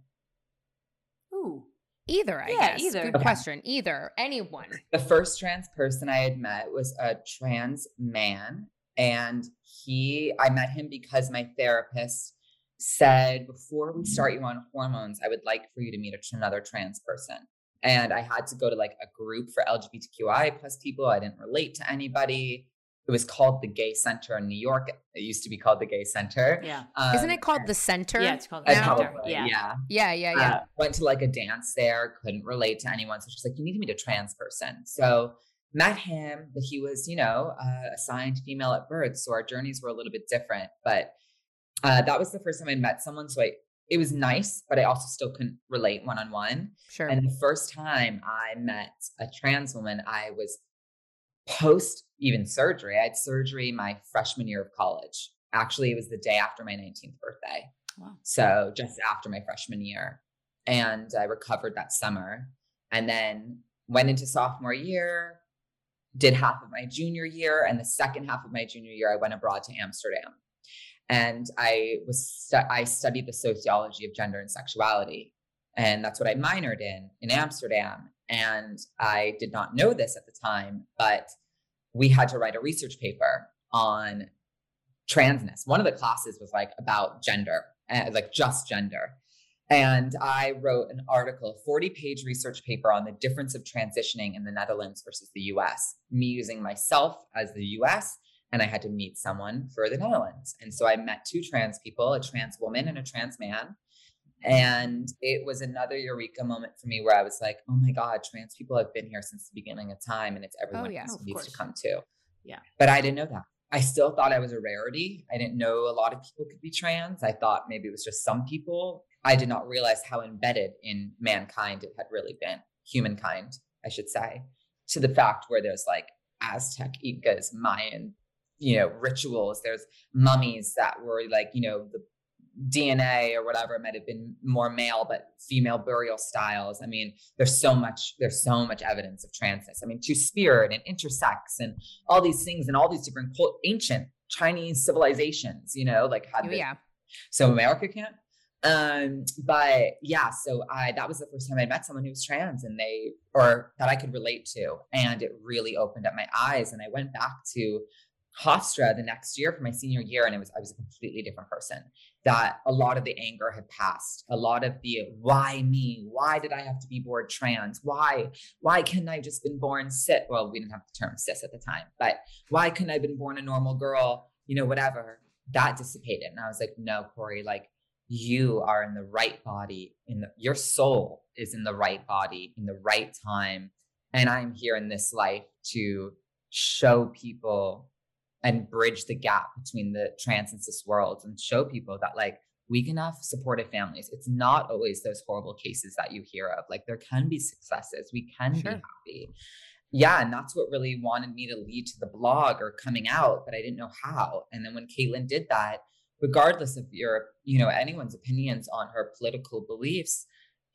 Ooh. Either, I yeah, guess. Either. Good okay. question. Either. Anyone. The first trans person I had met was a trans man. And he I met him because my therapist said, before we start you on hormones, I would like for you to meet another trans person. And I had to go to like a group for LGBTQI plus people. I didn't relate to anybody. It was called the Gay Center in New York. It used to be called the Gay Center. Yeah. Um, Isn't it called the Center? Yeah, it's called the Center. Yeah. yeah. Yeah. Yeah. Yeah. Uh, went to like a dance there, couldn't relate to anyone. So she's like, you need to meet a trans person. So met him, but he was, you know, uh, assigned female at birth. So our journeys were a little bit different. But uh, that was the first time I met someone. So I, it was nice, but I also still couldn't relate one on one. Sure. And the first time I met a trans woman, I was post even surgery. I had surgery my freshman year of college. Actually, it was the day after my 19th birthday. Wow. So just after my freshman year. And I recovered that summer and then went into sophomore year, did half of my junior year. And the second half of my junior year, I went abroad to Amsterdam and I was stu- I studied the sociology of gender and sexuality, and that's what I minored in in Amsterdam. And I did not know this at the time, but we had to write a research paper on transness. One of the classes was like about gender, uh, like just gender. And I wrote an article, 40 page research paper on the difference of transitioning in the Netherlands versus the US, me using myself as the US and I had to meet someone for the Netherlands. And so I met two trans people, a trans woman and a trans man. And it was another eureka moment for me where I was like, oh my God, trans people have been here since the beginning of time and it's everyone oh, yeah, needs to come too. Yeah. But I didn't know that. I still thought I was a rarity. I didn't know a lot of people could be trans. I thought maybe it was just some people. I did not realize how embedded in mankind it had really been, humankind, I should say, to the fact where there's like Aztec, Incas, Mayan, you know rituals there's mummies that were like you know the DNA or whatever it might have been more male but female burial styles. I mean, there's so much there's so much evidence of transness. I mean, two spirit and intersex and all these things and all these different ancient Chinese civilizations, you know, like had oh, yeah. So America can't. Um, but yeah, so I that was the first time I met someone who was trans and they or that I could relate to. And it really opened up my eyes. And I went back to Hofstra the next year for my senior year, and it was I was a completely different person. That a lot of the anger had passed. A lot of the why me? Why did I have to be born trans? Why? Why couldn't I just been born cis? Well, we didn't have the term cis at the time, but why couldn't I have been born a normal girl? You know, whatever. That dissipated. And I was like, no, Corey, like you are in the right body, in the, your soul is in the right body, in the right time. And I'm here in this life to show people and bridge the gap between the trans and cis worlds and show people that like we can have supportive families. It's not always those horrible cases that you hear of. Like there can be successes. We can sure. be happy. Yeah. And that's what really wanted me to lead to the blog or coming out, but I didn't know how. And then when Caitlyn did that, regardless of your, you know, anyone's opinions on her political beliefs,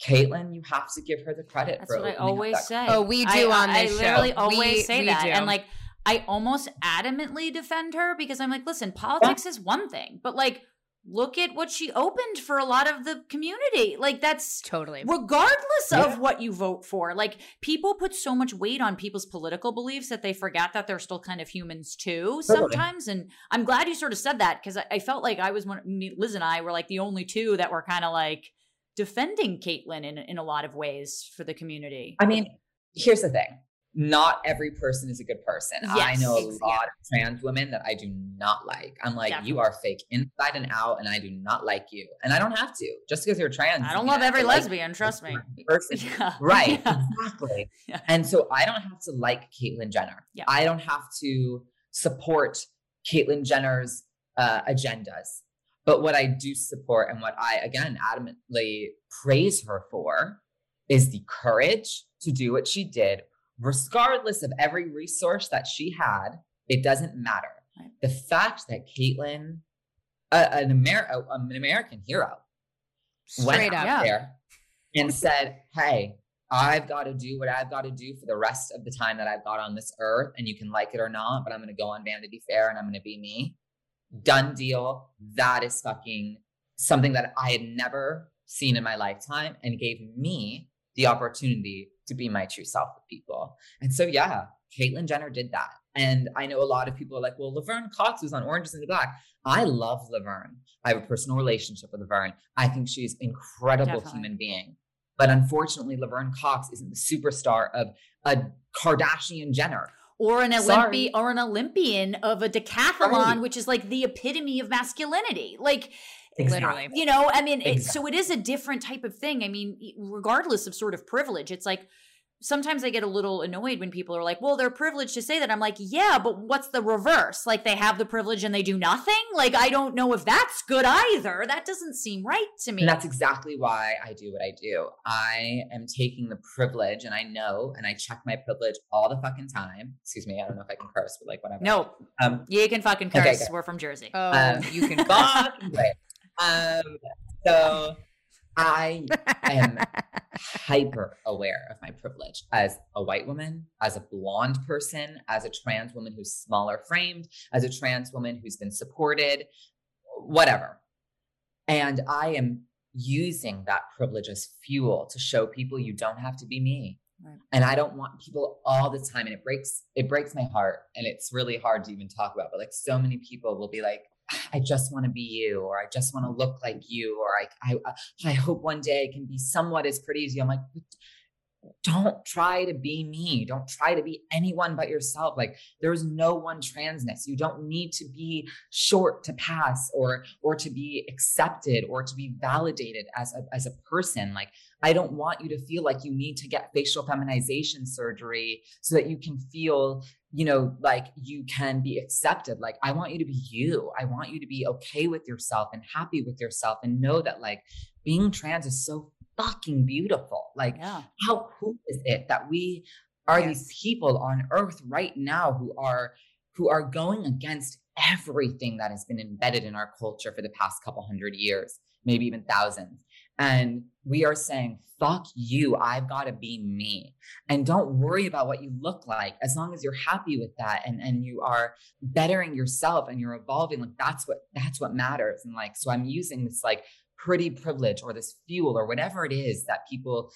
Caitlyn, you have to give her the credit. That's what I always say. Oh, we do I, on this I show. literally always we, say we that, do. and like I almost adamantly defend her because I'm like, listen, politics is one thing, but like, look at what she opened for a lot of the community. Like, that's totally regardless Yeah. of what you vote for. Like, people put so much weight on people's political beliefs that they forget that they're still kind of humans too Totally. sometimes. And I'm glad you sort of said that because I, I felt like I was one, me, Liz and I were like the only two that were kind of like defending Caitlyn in in a lot of ways for the community. I mean, here's the thing. Not every person is a good person. I know a lot of trans women that I do not like. I'm like, Definitely. you are fake inside and out, and I do not like you. And I don't have to. Just because you're trans. I don't love every to like lesbian, trust me. Person. [laughs] Yeah. Right. [laughs] Yeah. Exactly. [laughs] Yeah. And so I don't have to like Caitlyn Jenner. Yeah. I don't have to support Caitlyn Jenner's uh, agendas. But what I do support and what I, again, adamantly praise her for is the courage to do what she did, regardless of every resource that she had. It doesn't matter. Right. The fact that Caitlyn, uh, an, Amer- uh, an American hero, went out. Yeah. there and said, Hey, I've got to do what I've got to do for the rest of the time that I've got on this earth. And you can like it or not, but I'm going to go on Vanity Fair and I'm going to be me. Done deal. That is fucking something that I had never seen in my lifetime and gave me the opportunity to be my true self with people. And so, yeah, Caitlyn Jenner did that. And I know a lot of people are like, well, Laverne Cox was on Orange is the Black. I love Laverne. I have a personal relationship with Laverne. I think she's an incredible Definitely. human being. But unfortunately, Laverne Cox isn't the superstar of a Kardashian Jenner. or an Sorry. Olympi- or an Olympian of a decathlon, Right. which is like the epitome of masculinity. Like Literally. you know, I mean, it, so it is a different type of thing. I mean, regardless of sort of privilege, it's like sometimes I get a little annoyed when people are like, "Well, they're privileged to say that." I'm like, "Yeah, but what's the reverse? Like they have the privilege and they do nothing? Like I don't know if that's good either. That doesn't seem right to me." And that's exactly why I do what I do. I am taking the privilege, and I know, and I check my privilege all the fucking time. Excuse me, I don't know if I can curse, but like whatever. no, Um, you can fucking curse. good. We're from Jersey. Oh, Um, you can [laughs] fuck away. Um, [laughs] so I am hyper aware of my privilege as a white woman, as a blonde person, as a trans woman who's smaller framed, as a trans woman who's been supported, whatever. And I am using that privilege as fuel to show people you don't have to be me. Right. And I don't want people all the time. And it breaks, it breaks my heart. And it's really hard to even talk about. But like so many people will be like, I just want to be you, or I just want to look like you, or I, I, uh, I hope one day I can be somewhat as pretty as you. I'm like, don't try to be me. Don't try to be anyone but yourself. Like there's no one transness. You don't need to be short to pass or or to be accepted or to be validated as a as a person. Like I don't want you to feel like you need to get facial feminization surgery so that you can feel you know, like you can be accepted. Like, I want you to be you. I want you to be okay with yourself and happy with yourself and know that, like, being trans is so fucking beautiful. Like, yeah. how cool is it that we are Yes. these people on earth right now who are who are going against everything that has been embedded in our culture for the past couple hundred years maybe even thousands and we are saying fuck you i've got to be me and don't worry about what you look like as long as you're happy with that and and you are bettering yourself and you're evolving like that's what that's what matters and like so i'm using this like pretty privilege or this fuel or whatever it is that people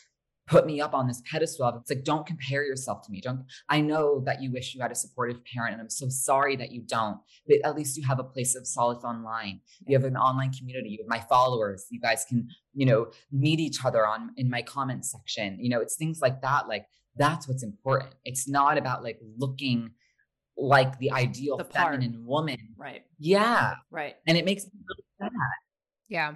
put me up on this pedestal. It's like, don't compare yourself to me. Don't, I know that you wish you had a supportive parent, and I'm so sorry that you don't. But at least you have a place of solace online. You have an online community. You have my followers. You guys can, you know, meet each other on in my comment section. You know, it's things like that. Like that's what's important. It's not about like looking like the ideal The feminine woman. Right. Yeah. Right. And it makes me really sad. Yeah.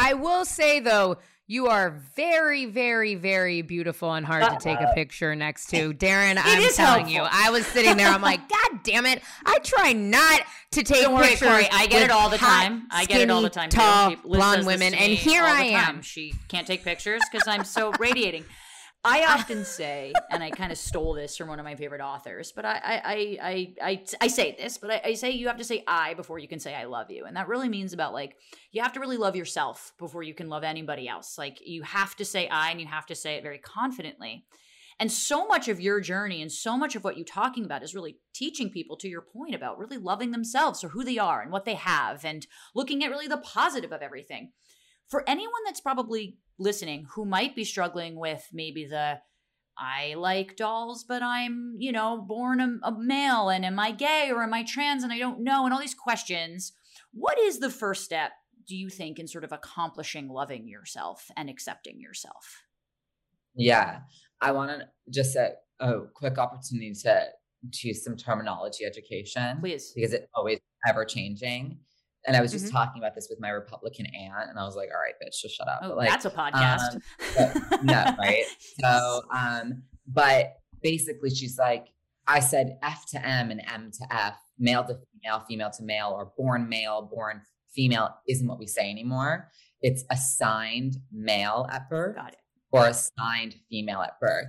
I will say though, you are very, very, very beautiful and hard to uh, take a uh, picture next to. Darren, I'm telling you. I was sitting there, I'm like, [laughs] God damn it. I try not to take Don't worry, pictures. Corey. I get it all the time. I get it all the time. Tall, blonde women. And here I am. She can't take pictures because I'm so radiating. I [laughs] often say, and I kind of stole this from one of my favorite authors, but I I I I, I, I say this, but I, I say you have to say I before you can say I love you, and that really means about like you have to really love yourself before you can love anybody else. Like you have to say I, and you have to say it very confidently. And so much of your journey and so much of what you're talking about is really teaching people, to your point, about really loving themselves or who they are and what they have and looking at really the positive of everything. For anyone that's probably listening who might be struggling with maybe the I like dolls, but I'm, you know, born a, a male and am I gay or am I trans and I don't know, and all these questions. What is the first step, do you think, in sort of accomplishing loving yourself and accepting yourself? Yeah. I want to just a, a quick opportunity to choose some terminology education Please. because it's always ever changing. And I was just Mhm. talking about this with my Republican aunt, and I was like, "All right, bitch, just shut up." Oh, like, that's a podcast. um, no, right? [laughs] So, um, but basically, she's like, I said F to M and M to F, male to female, female to male, or born male, born female isn't what we say anymore. It's assigned male at birth Got it. or assigned female at birth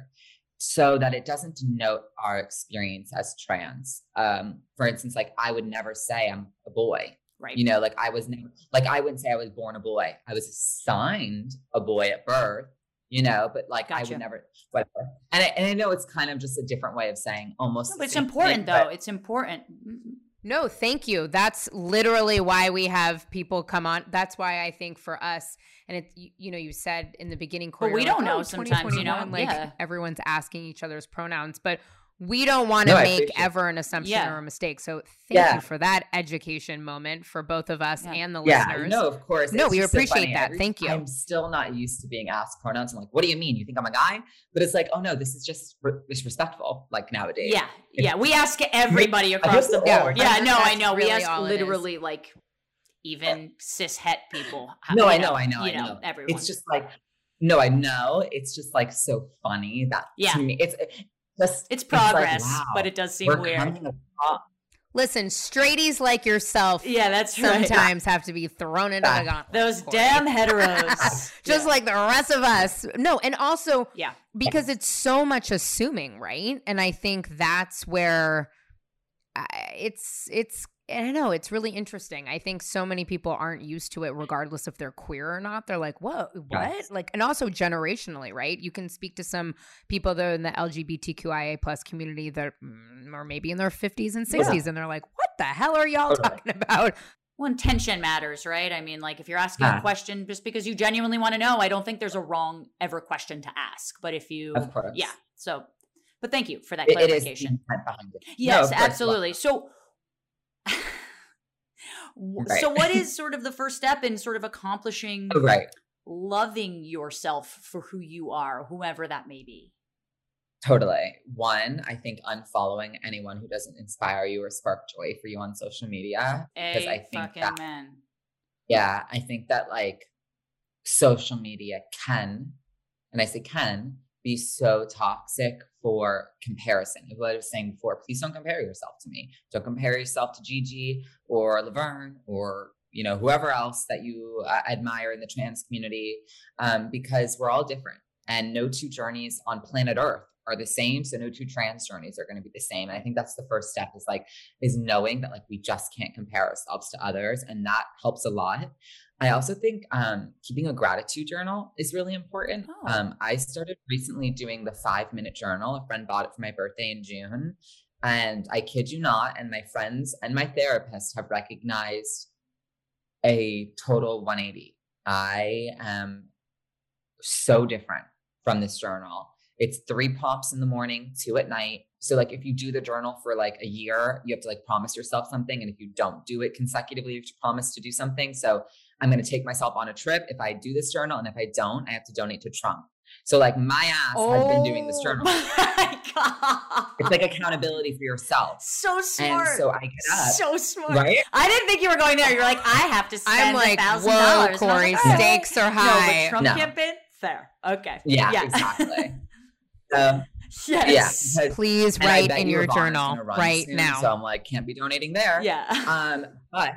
so that it doesn't denote our experience as trans. Um, for instance, like I would never say I'm a boy. Right. You know, like I was never like I wouldn't say I was born a boy. I was assigned a boy at birth, you know, but like I would never whatever. And I, and I know it's kind of just a different way of saying almost No, but it's important thing, though. but- It's important. No, thank you. That's literally why we have people come on. That's why I think for us, and it, you, you know, you said in the beginning, Corey, we don't like, know "Oh, sometimes, you know? like Yeah. everyone's asking each other's pronouns, but we don't want to No, make ever an assumption Yeah. or a mistake. So thank Yeah. you for that education moment for both of us Yeah. and the yeah, listeners. no, of course. No, It's we just so appreciate that. Every- Thank you. I'm still not used to being asked pronouns. I'm like, what do you mean? You think I'm a guy? But it's like, oh no, this is just re- it's respectful. Like nowadays. Yeah, yeah. We ask everybody across the board. I Yeah, no, I that's know. We ask all it is. literally like even cis het people. No, I know, I know, you I know. Everyone. It's just like, no, I know. It's just like so funny that Yeah. to me, it's just it's like, progress, wow, but it does seem we're weird. Listen, straighties like yourself Yeah, that's right. sometimes have to be thrown into the gauntlet. Those damn heteros. [laughs] just Yeah. like the rest of us. No, and also Yeah. because it's so much assuming, right? And I think that's where I it's it's I don't know, it's really interesting. I think so many people aren't used to it regardless if they're queer or not. They're like, "Whoa, what?" Yes. Like and also generationally, right? You can speak to some people that are in the LGBTQIA plus community that mm, are maybe in their 50s and 60s and they're like, "What the hell are y'all Totally. talking about?" Well, intention matters, right? I mean, like if you're asking Yeah. a question just because you genuinely want to know, I don't think there's a wrong ever question to ask. But if you, Of yeah. So, but thank you for that It- it is the clarification. intent behind it. No, Yes, of absolutely. So, w- Right. so what [laughs] is sort of the first step in sort of accomplishing Oh, right. loving yourself for who you are, whoever that may be? Totally. One, I think unfollowing anyone who doesn't inspire you or spark joy for you on social media. Because I think fucking that man. yeah, I think that like social media can, and I say can, be so toxic for comparison. What I was saying before, please don't compare yourself to me. Don't compare yourself to Gigi or Laverne or you know whoever else that you uh, admire in the trans community, um, because we're all different, and no two journeys on planet Earth are the same. So no two trans journeys are going to be the same. And I think that's the first step is like is knowing that like we just can't compare ourselves to others, and that helps a lot. I also think um, keeping a gratitude journal is really important. Oh. Um, I started recently doing the five minute journal. A friend bought it for my birthday in June. And I kid you not, and my friends and my therapist have recognized a total 180. I am so different from this journal. It's three prompts in the morning, two at night. So like if you do the journal for like a year, you have to like promise yourself something. And if you don't do it consecutively, you have to promise to do something. So I'm going to take myself on a trip if I do this journal. And if I don't, I have to donate to Trump. So like my ass has been doing this journal. [laughs] Oh It's like accountability for yourself. so smart. And so I get up. so smart. Right? I didn't think you were going there. You're like, I have to spend I'm like, thousand whoa, dollars. Corey, stakes are No, high. but Trump No. campaign, fair. Okay. Yeah, exactly. [laughs] um, Yes. yeah. because- Please write in you your journal gonna right soon, now. So I'm like, can't be donating there. Yeah. Um, but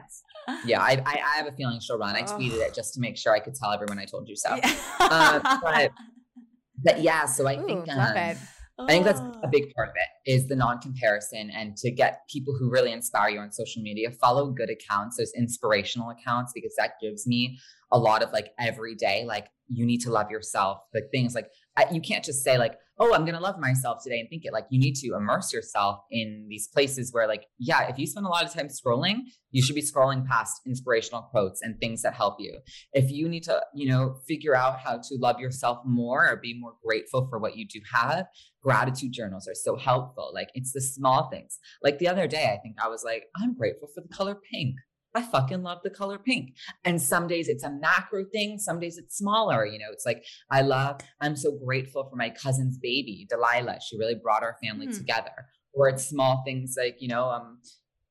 yeah, I, I, I have a feeling she'll run. I Oh. tweeted it just to make sure I could tell everyone I told you so. Yeah. Um, but, [laughs] but yeah, so I Ooh, think um, it. I think that's Oh. a big part of it is the non-comparison and to get people who really inspire you on social media, follow good accounts, those inspirational accounts, because that gives me a lot of like every day, like you need to love yourself, like things like I, you can't just say like, oh, I'm gonna love myself today and think it. Like you need to immerse yourself in these places where like, yeah, if you spend a lot of time scrolling, you should be scrolling past inspirational quotes and things that help you. If you need to, you know, figure out how to love yourself more or be more grateful for what you do have, gratitude journals are so helpful. Like it's the small things. Like the other day, I think I was like, I'm grateful for the color pink. I fucking love the color pink. And some days it's a macro thing, some days it's smaller. You know, it's like, I love, I'm so grateful for my cousin's baby, Delilah. She really brought our family Hmm. together. Or it's small things like, you know, I'm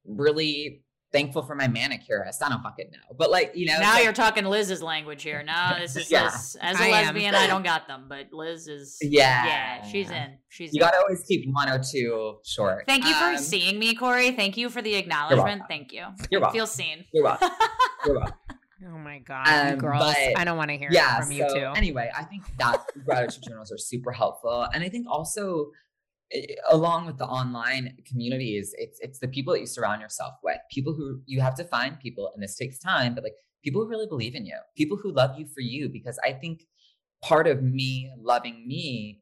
really thankful for my manicurist. I don't fucking know. But like, you know, now like- you're talking Liz's language here. Now [laughs] this is Yeah. Liz. As a I am. lesbian, I don't got them, but Liz is. Yeah. Yeah, she's in. She's you in. gotta always keep one or two short. Thank you for Um, seeing me, Corey. Thank you for the acknowledgement. welcome. Thank you. You're I welcome. feel seen. You're welcome. [laughs] You're welcome. Oh my god, you Um, girls! but- I don't want to hear yeah. it from you so too. anyway, I think that gratitude journals are super helpful, and I think also along with the online communities, it's it's the people that you surround yourself with. People who you have to find people, and this takes time, but like people who really believe in you, people who love you for you. Because I think part of me loving me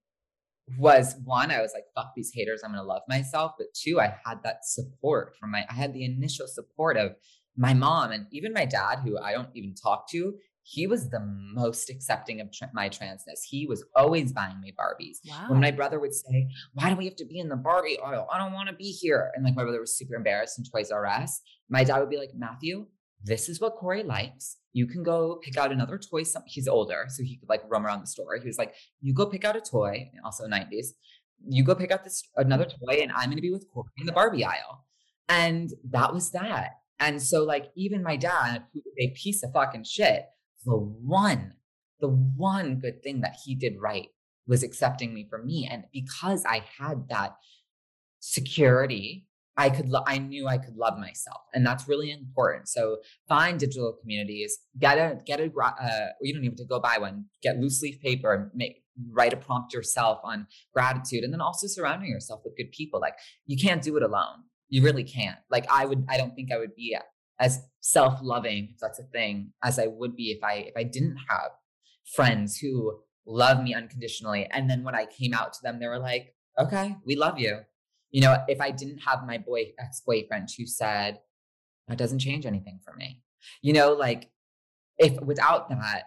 was one, I was like, fuck these haters, I'm gonna love myself. But two, I had that support from my, I had the initial support of my mom and even my dad, who I don't even talk to. He was the most accepting of tra- my transness. He was always buying me Barbies. Wow. When my brother would say, Why do we have to be in the Barbie aisle? I don't want to be here. And like my brother was super embarrassed in Toys R Us. My dad would be like, Matthew, this is what Corey likes. You can go pick out another toy. Some- He's older, so he could like roam around the store. He was like, You go pick out a toy, also 90s. You go pick out this another toy, and I'm gonna be with Corey in the Barbie aisle. And that was that. And so, like, even my dad, who is a piece of fucking shit, the one, the one good thing that he did right was accepting me for me. And because I had that security, I could, lo- I knew I could love myself, and that's really important. So find digital communities, get a, get a, uh, you don't even have to go buy one. Get loose leaf paper and make write a prompt yourself on gratitude, and then also surrounding yourself with good people. Like you can't do it alone. You really can't. Like I would, I don't think I would be as self-loving, if that's a thing, as I would be if I if I didn't have friends who love me unconditionally. And then when I came out to them, they were like, okay, we love you. You know, if I didn't have my boy ex-boyfriend who said, that doesn't change anything for me. You know, like if without that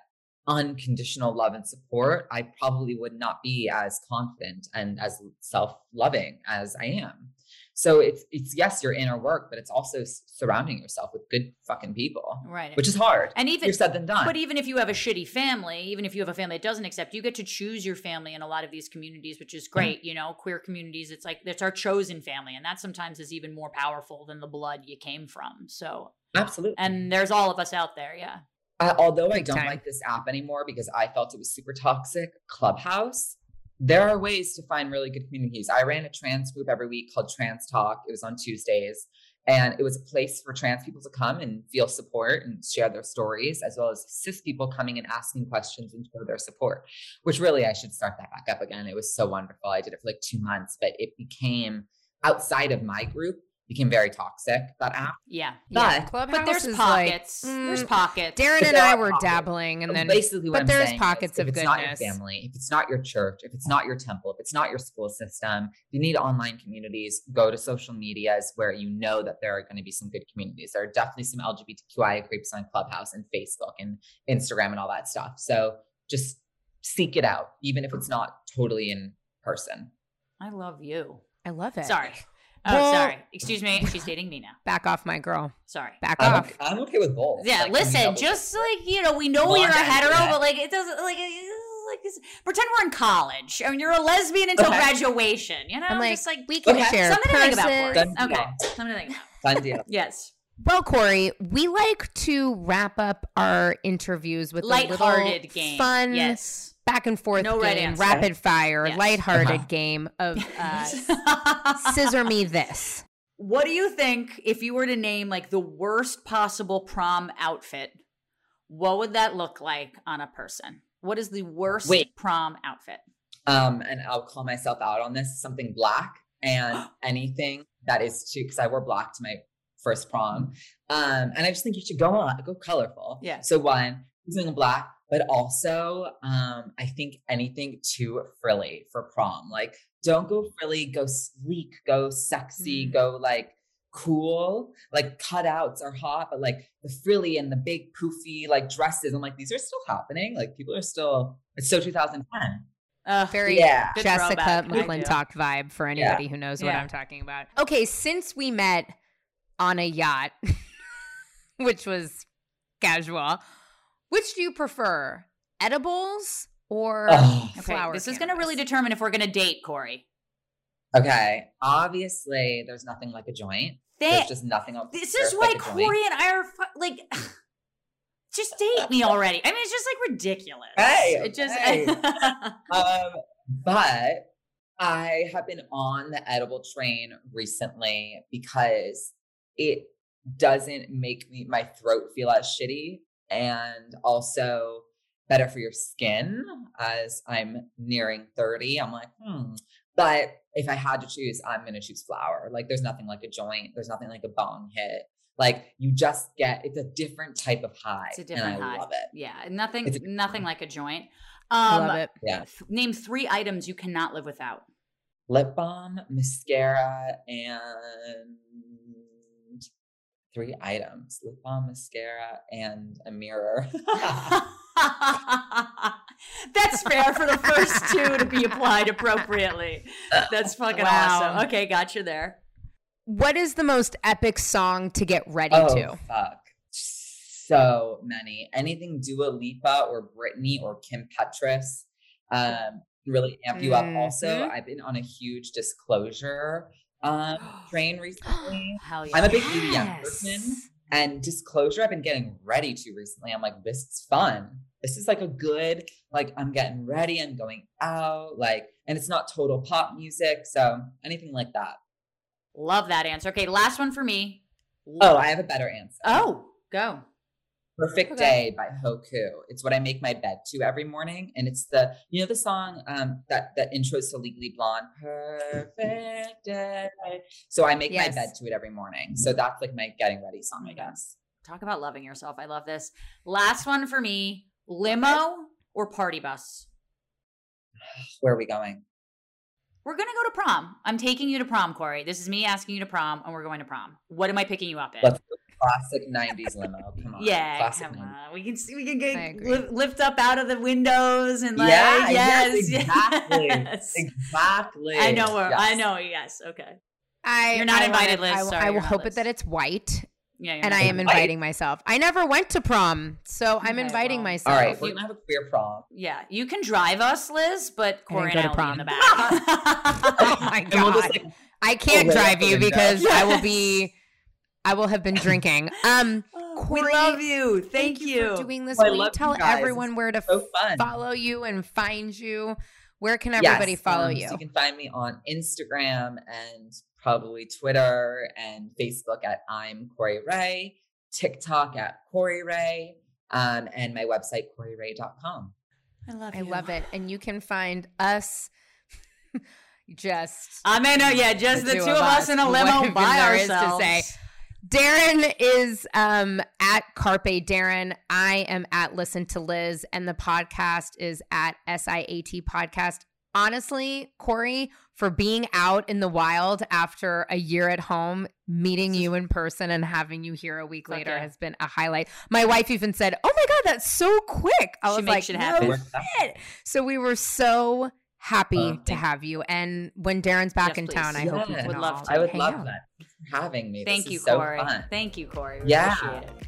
unconditional love and support, I probably would not be as confident and as self-loving as I am. So it's it's yes, your inner work, but it's also surrounding yourself with good fucking people, Right. which is hard. and even Easier said than done. But even if you have a shitty family, even if you have a family that doesn't accept, you get to choose your family in a lot of these communities, which is great. You know, queer communities, it's like it's our chosen family, and that sometimes is even more powerful than the blood you came from. So, Absolutely. and there's all of us out there, yeah. Uh, although I don't time. like this app anymore because I felt it was super toxic, Clubhouse, there are ways to find really good communities. I ran a trans group every week called Trans Talk. It was on Tuesdays. And it was a place for trans people to come and feel support and share their stories, as well as cis people coming and asking questions and show their support, which really I should start that back up again. It was so wonderful. I did it for like two months, but it became outside of my group, became very toxic, that app. Yeah. yeah, but- Clubhouse But there's is like pockets. there's mm, pockets. Darren and I were pockets. dabbling, and then basically what but I'm there's saying pockets is, of if it's not your family, if it's not your church, if it's not your temple, if it's not your school system, if you need online communities, go to social medias where you know that there are going to be some good communities. There are definitely some LGBTQIA groups on Clubhouse and Facebook and Instagram and all that stuff. So just seek it out, even if it's not totally in person. I love you. I love it. Sorry. Oh, Well- sorry. Excuse me. She's dating me now. Back off, my girl. Sorry. Back I'm off. okay, I'm okay with both. Yeah, Like, listen, double- just like you know, we know Blonde you're a hetero, brunette. but like it doesn't like like it's, pretend we're in college. I mean, you're a lesbian until Okay. graduation. You know, I'm like, just like we can Okay. share something to think about. purses. Corey. Done Okay, deal. something to think about. Fun deal. [laughs] Yes, Well, Corey, we like to wrap up our interviews with a lighthearted little game. fun Yes. Back and forth No game, answer. rapid fire, Yes. lighthearted Uh-huh. game of [laughs] uh, [laughs] scissor me this. What do you think if you were to name like the worst possible prom outfit? What would that look like on a person? What is the worst Wait. prom outfit? Um, and I'll call myself out on this something black and [gasps] anything that is too, because I wore black to my first prom. Um, and I just think you should go on, go colorful. Yeah. So one, using black, but also um, I think anything too frilly for prom. Like, don't go frilly, go sleek, go sexy, Mm. go like cool. Like cutouts are hot, but like the frilly and the big poofy like dresses, I'm like, these are still happening. Like people are still, it's so 2010. Uh, Very Yeah. Jessica throwback. I do. McClintock vibe for anybody who knows what Yeah. I'm talking about. Okay, since we met on a yacht, [laughs] which was casual, which do you prefer, edibles or Ugh. okay, flower? this is going to really determine if we're going to date, Corey. Okay. Obviously, there's nothing like a joint. They, There's just nothing else. this is why like. Corey and I are fu- like, [sighs] just date me already. I mean, it's just like ridiculous. Hey, it just. hey. [laughs] Um, but I have been on the edible train recently because it doesn't make me my throat feel as shitty and also better for your skin as I'm nearing 30. I'm like, hmm. But if I had to choose, I'm gonna choose flower. Like there's nothing like a joint, there's nothing like a bong hit. Like you just get it's a different type of high. It's a different and I high. love it. yeah, nothing, a- nothing like a joint. Um, love it. Yeah. th- name three items you cannot live without. lip balm, mascara, and three items lip balm, mascara, and a mirror. [laughs] [laughs] That's fair for the first two to be applied appropriately. That's fucking Wow. awesome. Okay, got you there. What is the most epic song to get ready oh, to? fuck. So many. Anything Dua Lipa or Britney or Kim Petras um, really amp you up. Also. I've been on a huge disclosure um, [gasps] train recently. [gasps] Hell yeah. I'm a big EDM person. And disclosure, I've been getting ready to recently. I'm like, this is fun. This is like a good, like, I'm getting ready. I'm going out. Like, and it's not total pop music. So anything like that. Love that answer. Okay, last one for me. Oh, I have a better answer. Oh, go. Perfect Okay. Day by Hoku. It's what I make my bed to every morning. And it's the, you know, the song um that that intros to Legally Blonde. Perfect Day. So I make Yes. my bed to it every morning. So that's like my getting ready song, I guess. Talk about loving yourself. I love this. Last one for me. Limo or party bus? [sighs] Where are we going? We're gonna go to prom. I'm taking you to prom, Corey. This is me asking you to prom, and we're going to prom. What am I picking you up in? Let's classic 90s limo. Come on. yeah, Classic come 90s. on. We can see. We can get agree. lift, lift up out of the windows and like Yeah, yes, yes, [laughs] exactly. yes. Exactly. I know. Where, I know. Yes. Okay. I, You're not I invited, wanna- Liz. I, Sorry, I will hope it that it's white, Yeah. and I am invited. White. inviting myself. I never went to prom, so I'm Okay, inviting well. myself. All right, we're you- gonna have a queer prom. Yeah, you can drive us, Liz, but Corey and I'll be in the back. [laughs] Oh my [laughs] And we'll just, God. like, I can't drive you window. because I will be, I will have been drinking. [laughs] Um, we love you. Thank, you. for doing this. Well, will you love you tell everyone where to so fun. follow you and find you? Where can everybody Yes, follow um, you? So you can find me on Instagram and probably Twitter and Facebook at I'm Corey Rae, TikTok at Corey Rae, um, and my website, CoreyRae.com. I love I love it. And you can find us [laughs] just I may know, yeah, just the, two, of us in a [laughs] limo by there is to ourselves. Darren is um, at Carpe Darren. I am at Listen to Liz, and the podcast is at SIAT Podcast. Honestly, Corey, for being out in the wild after a year at home. Meeting you in person and having you here a week later yeah. has been a highlight. My wife even said, "Oh my god, that's so quick!" I She was like, it "No happen." shit." So we were so happy Oh, to have you. And when Darren's back Yes, in please. town, I hope you Would love to. I would hang love out. that. Having me. Thank This you, is so Corey. fun. Thank you, Corey. We Yeah. appreciate it.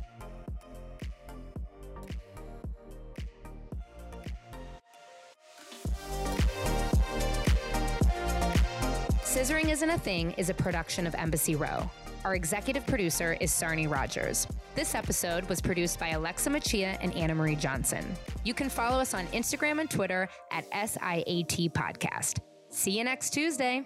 Scissoring Isn't a Thing is a production of Embassy Row. Our executive producer is Sarni Rogers. This episode was produced by Alexa Machia and Anna Marie Johnson. You can follow us on Instagram and Twitter at SIAT Podcast. See you next Tuesday.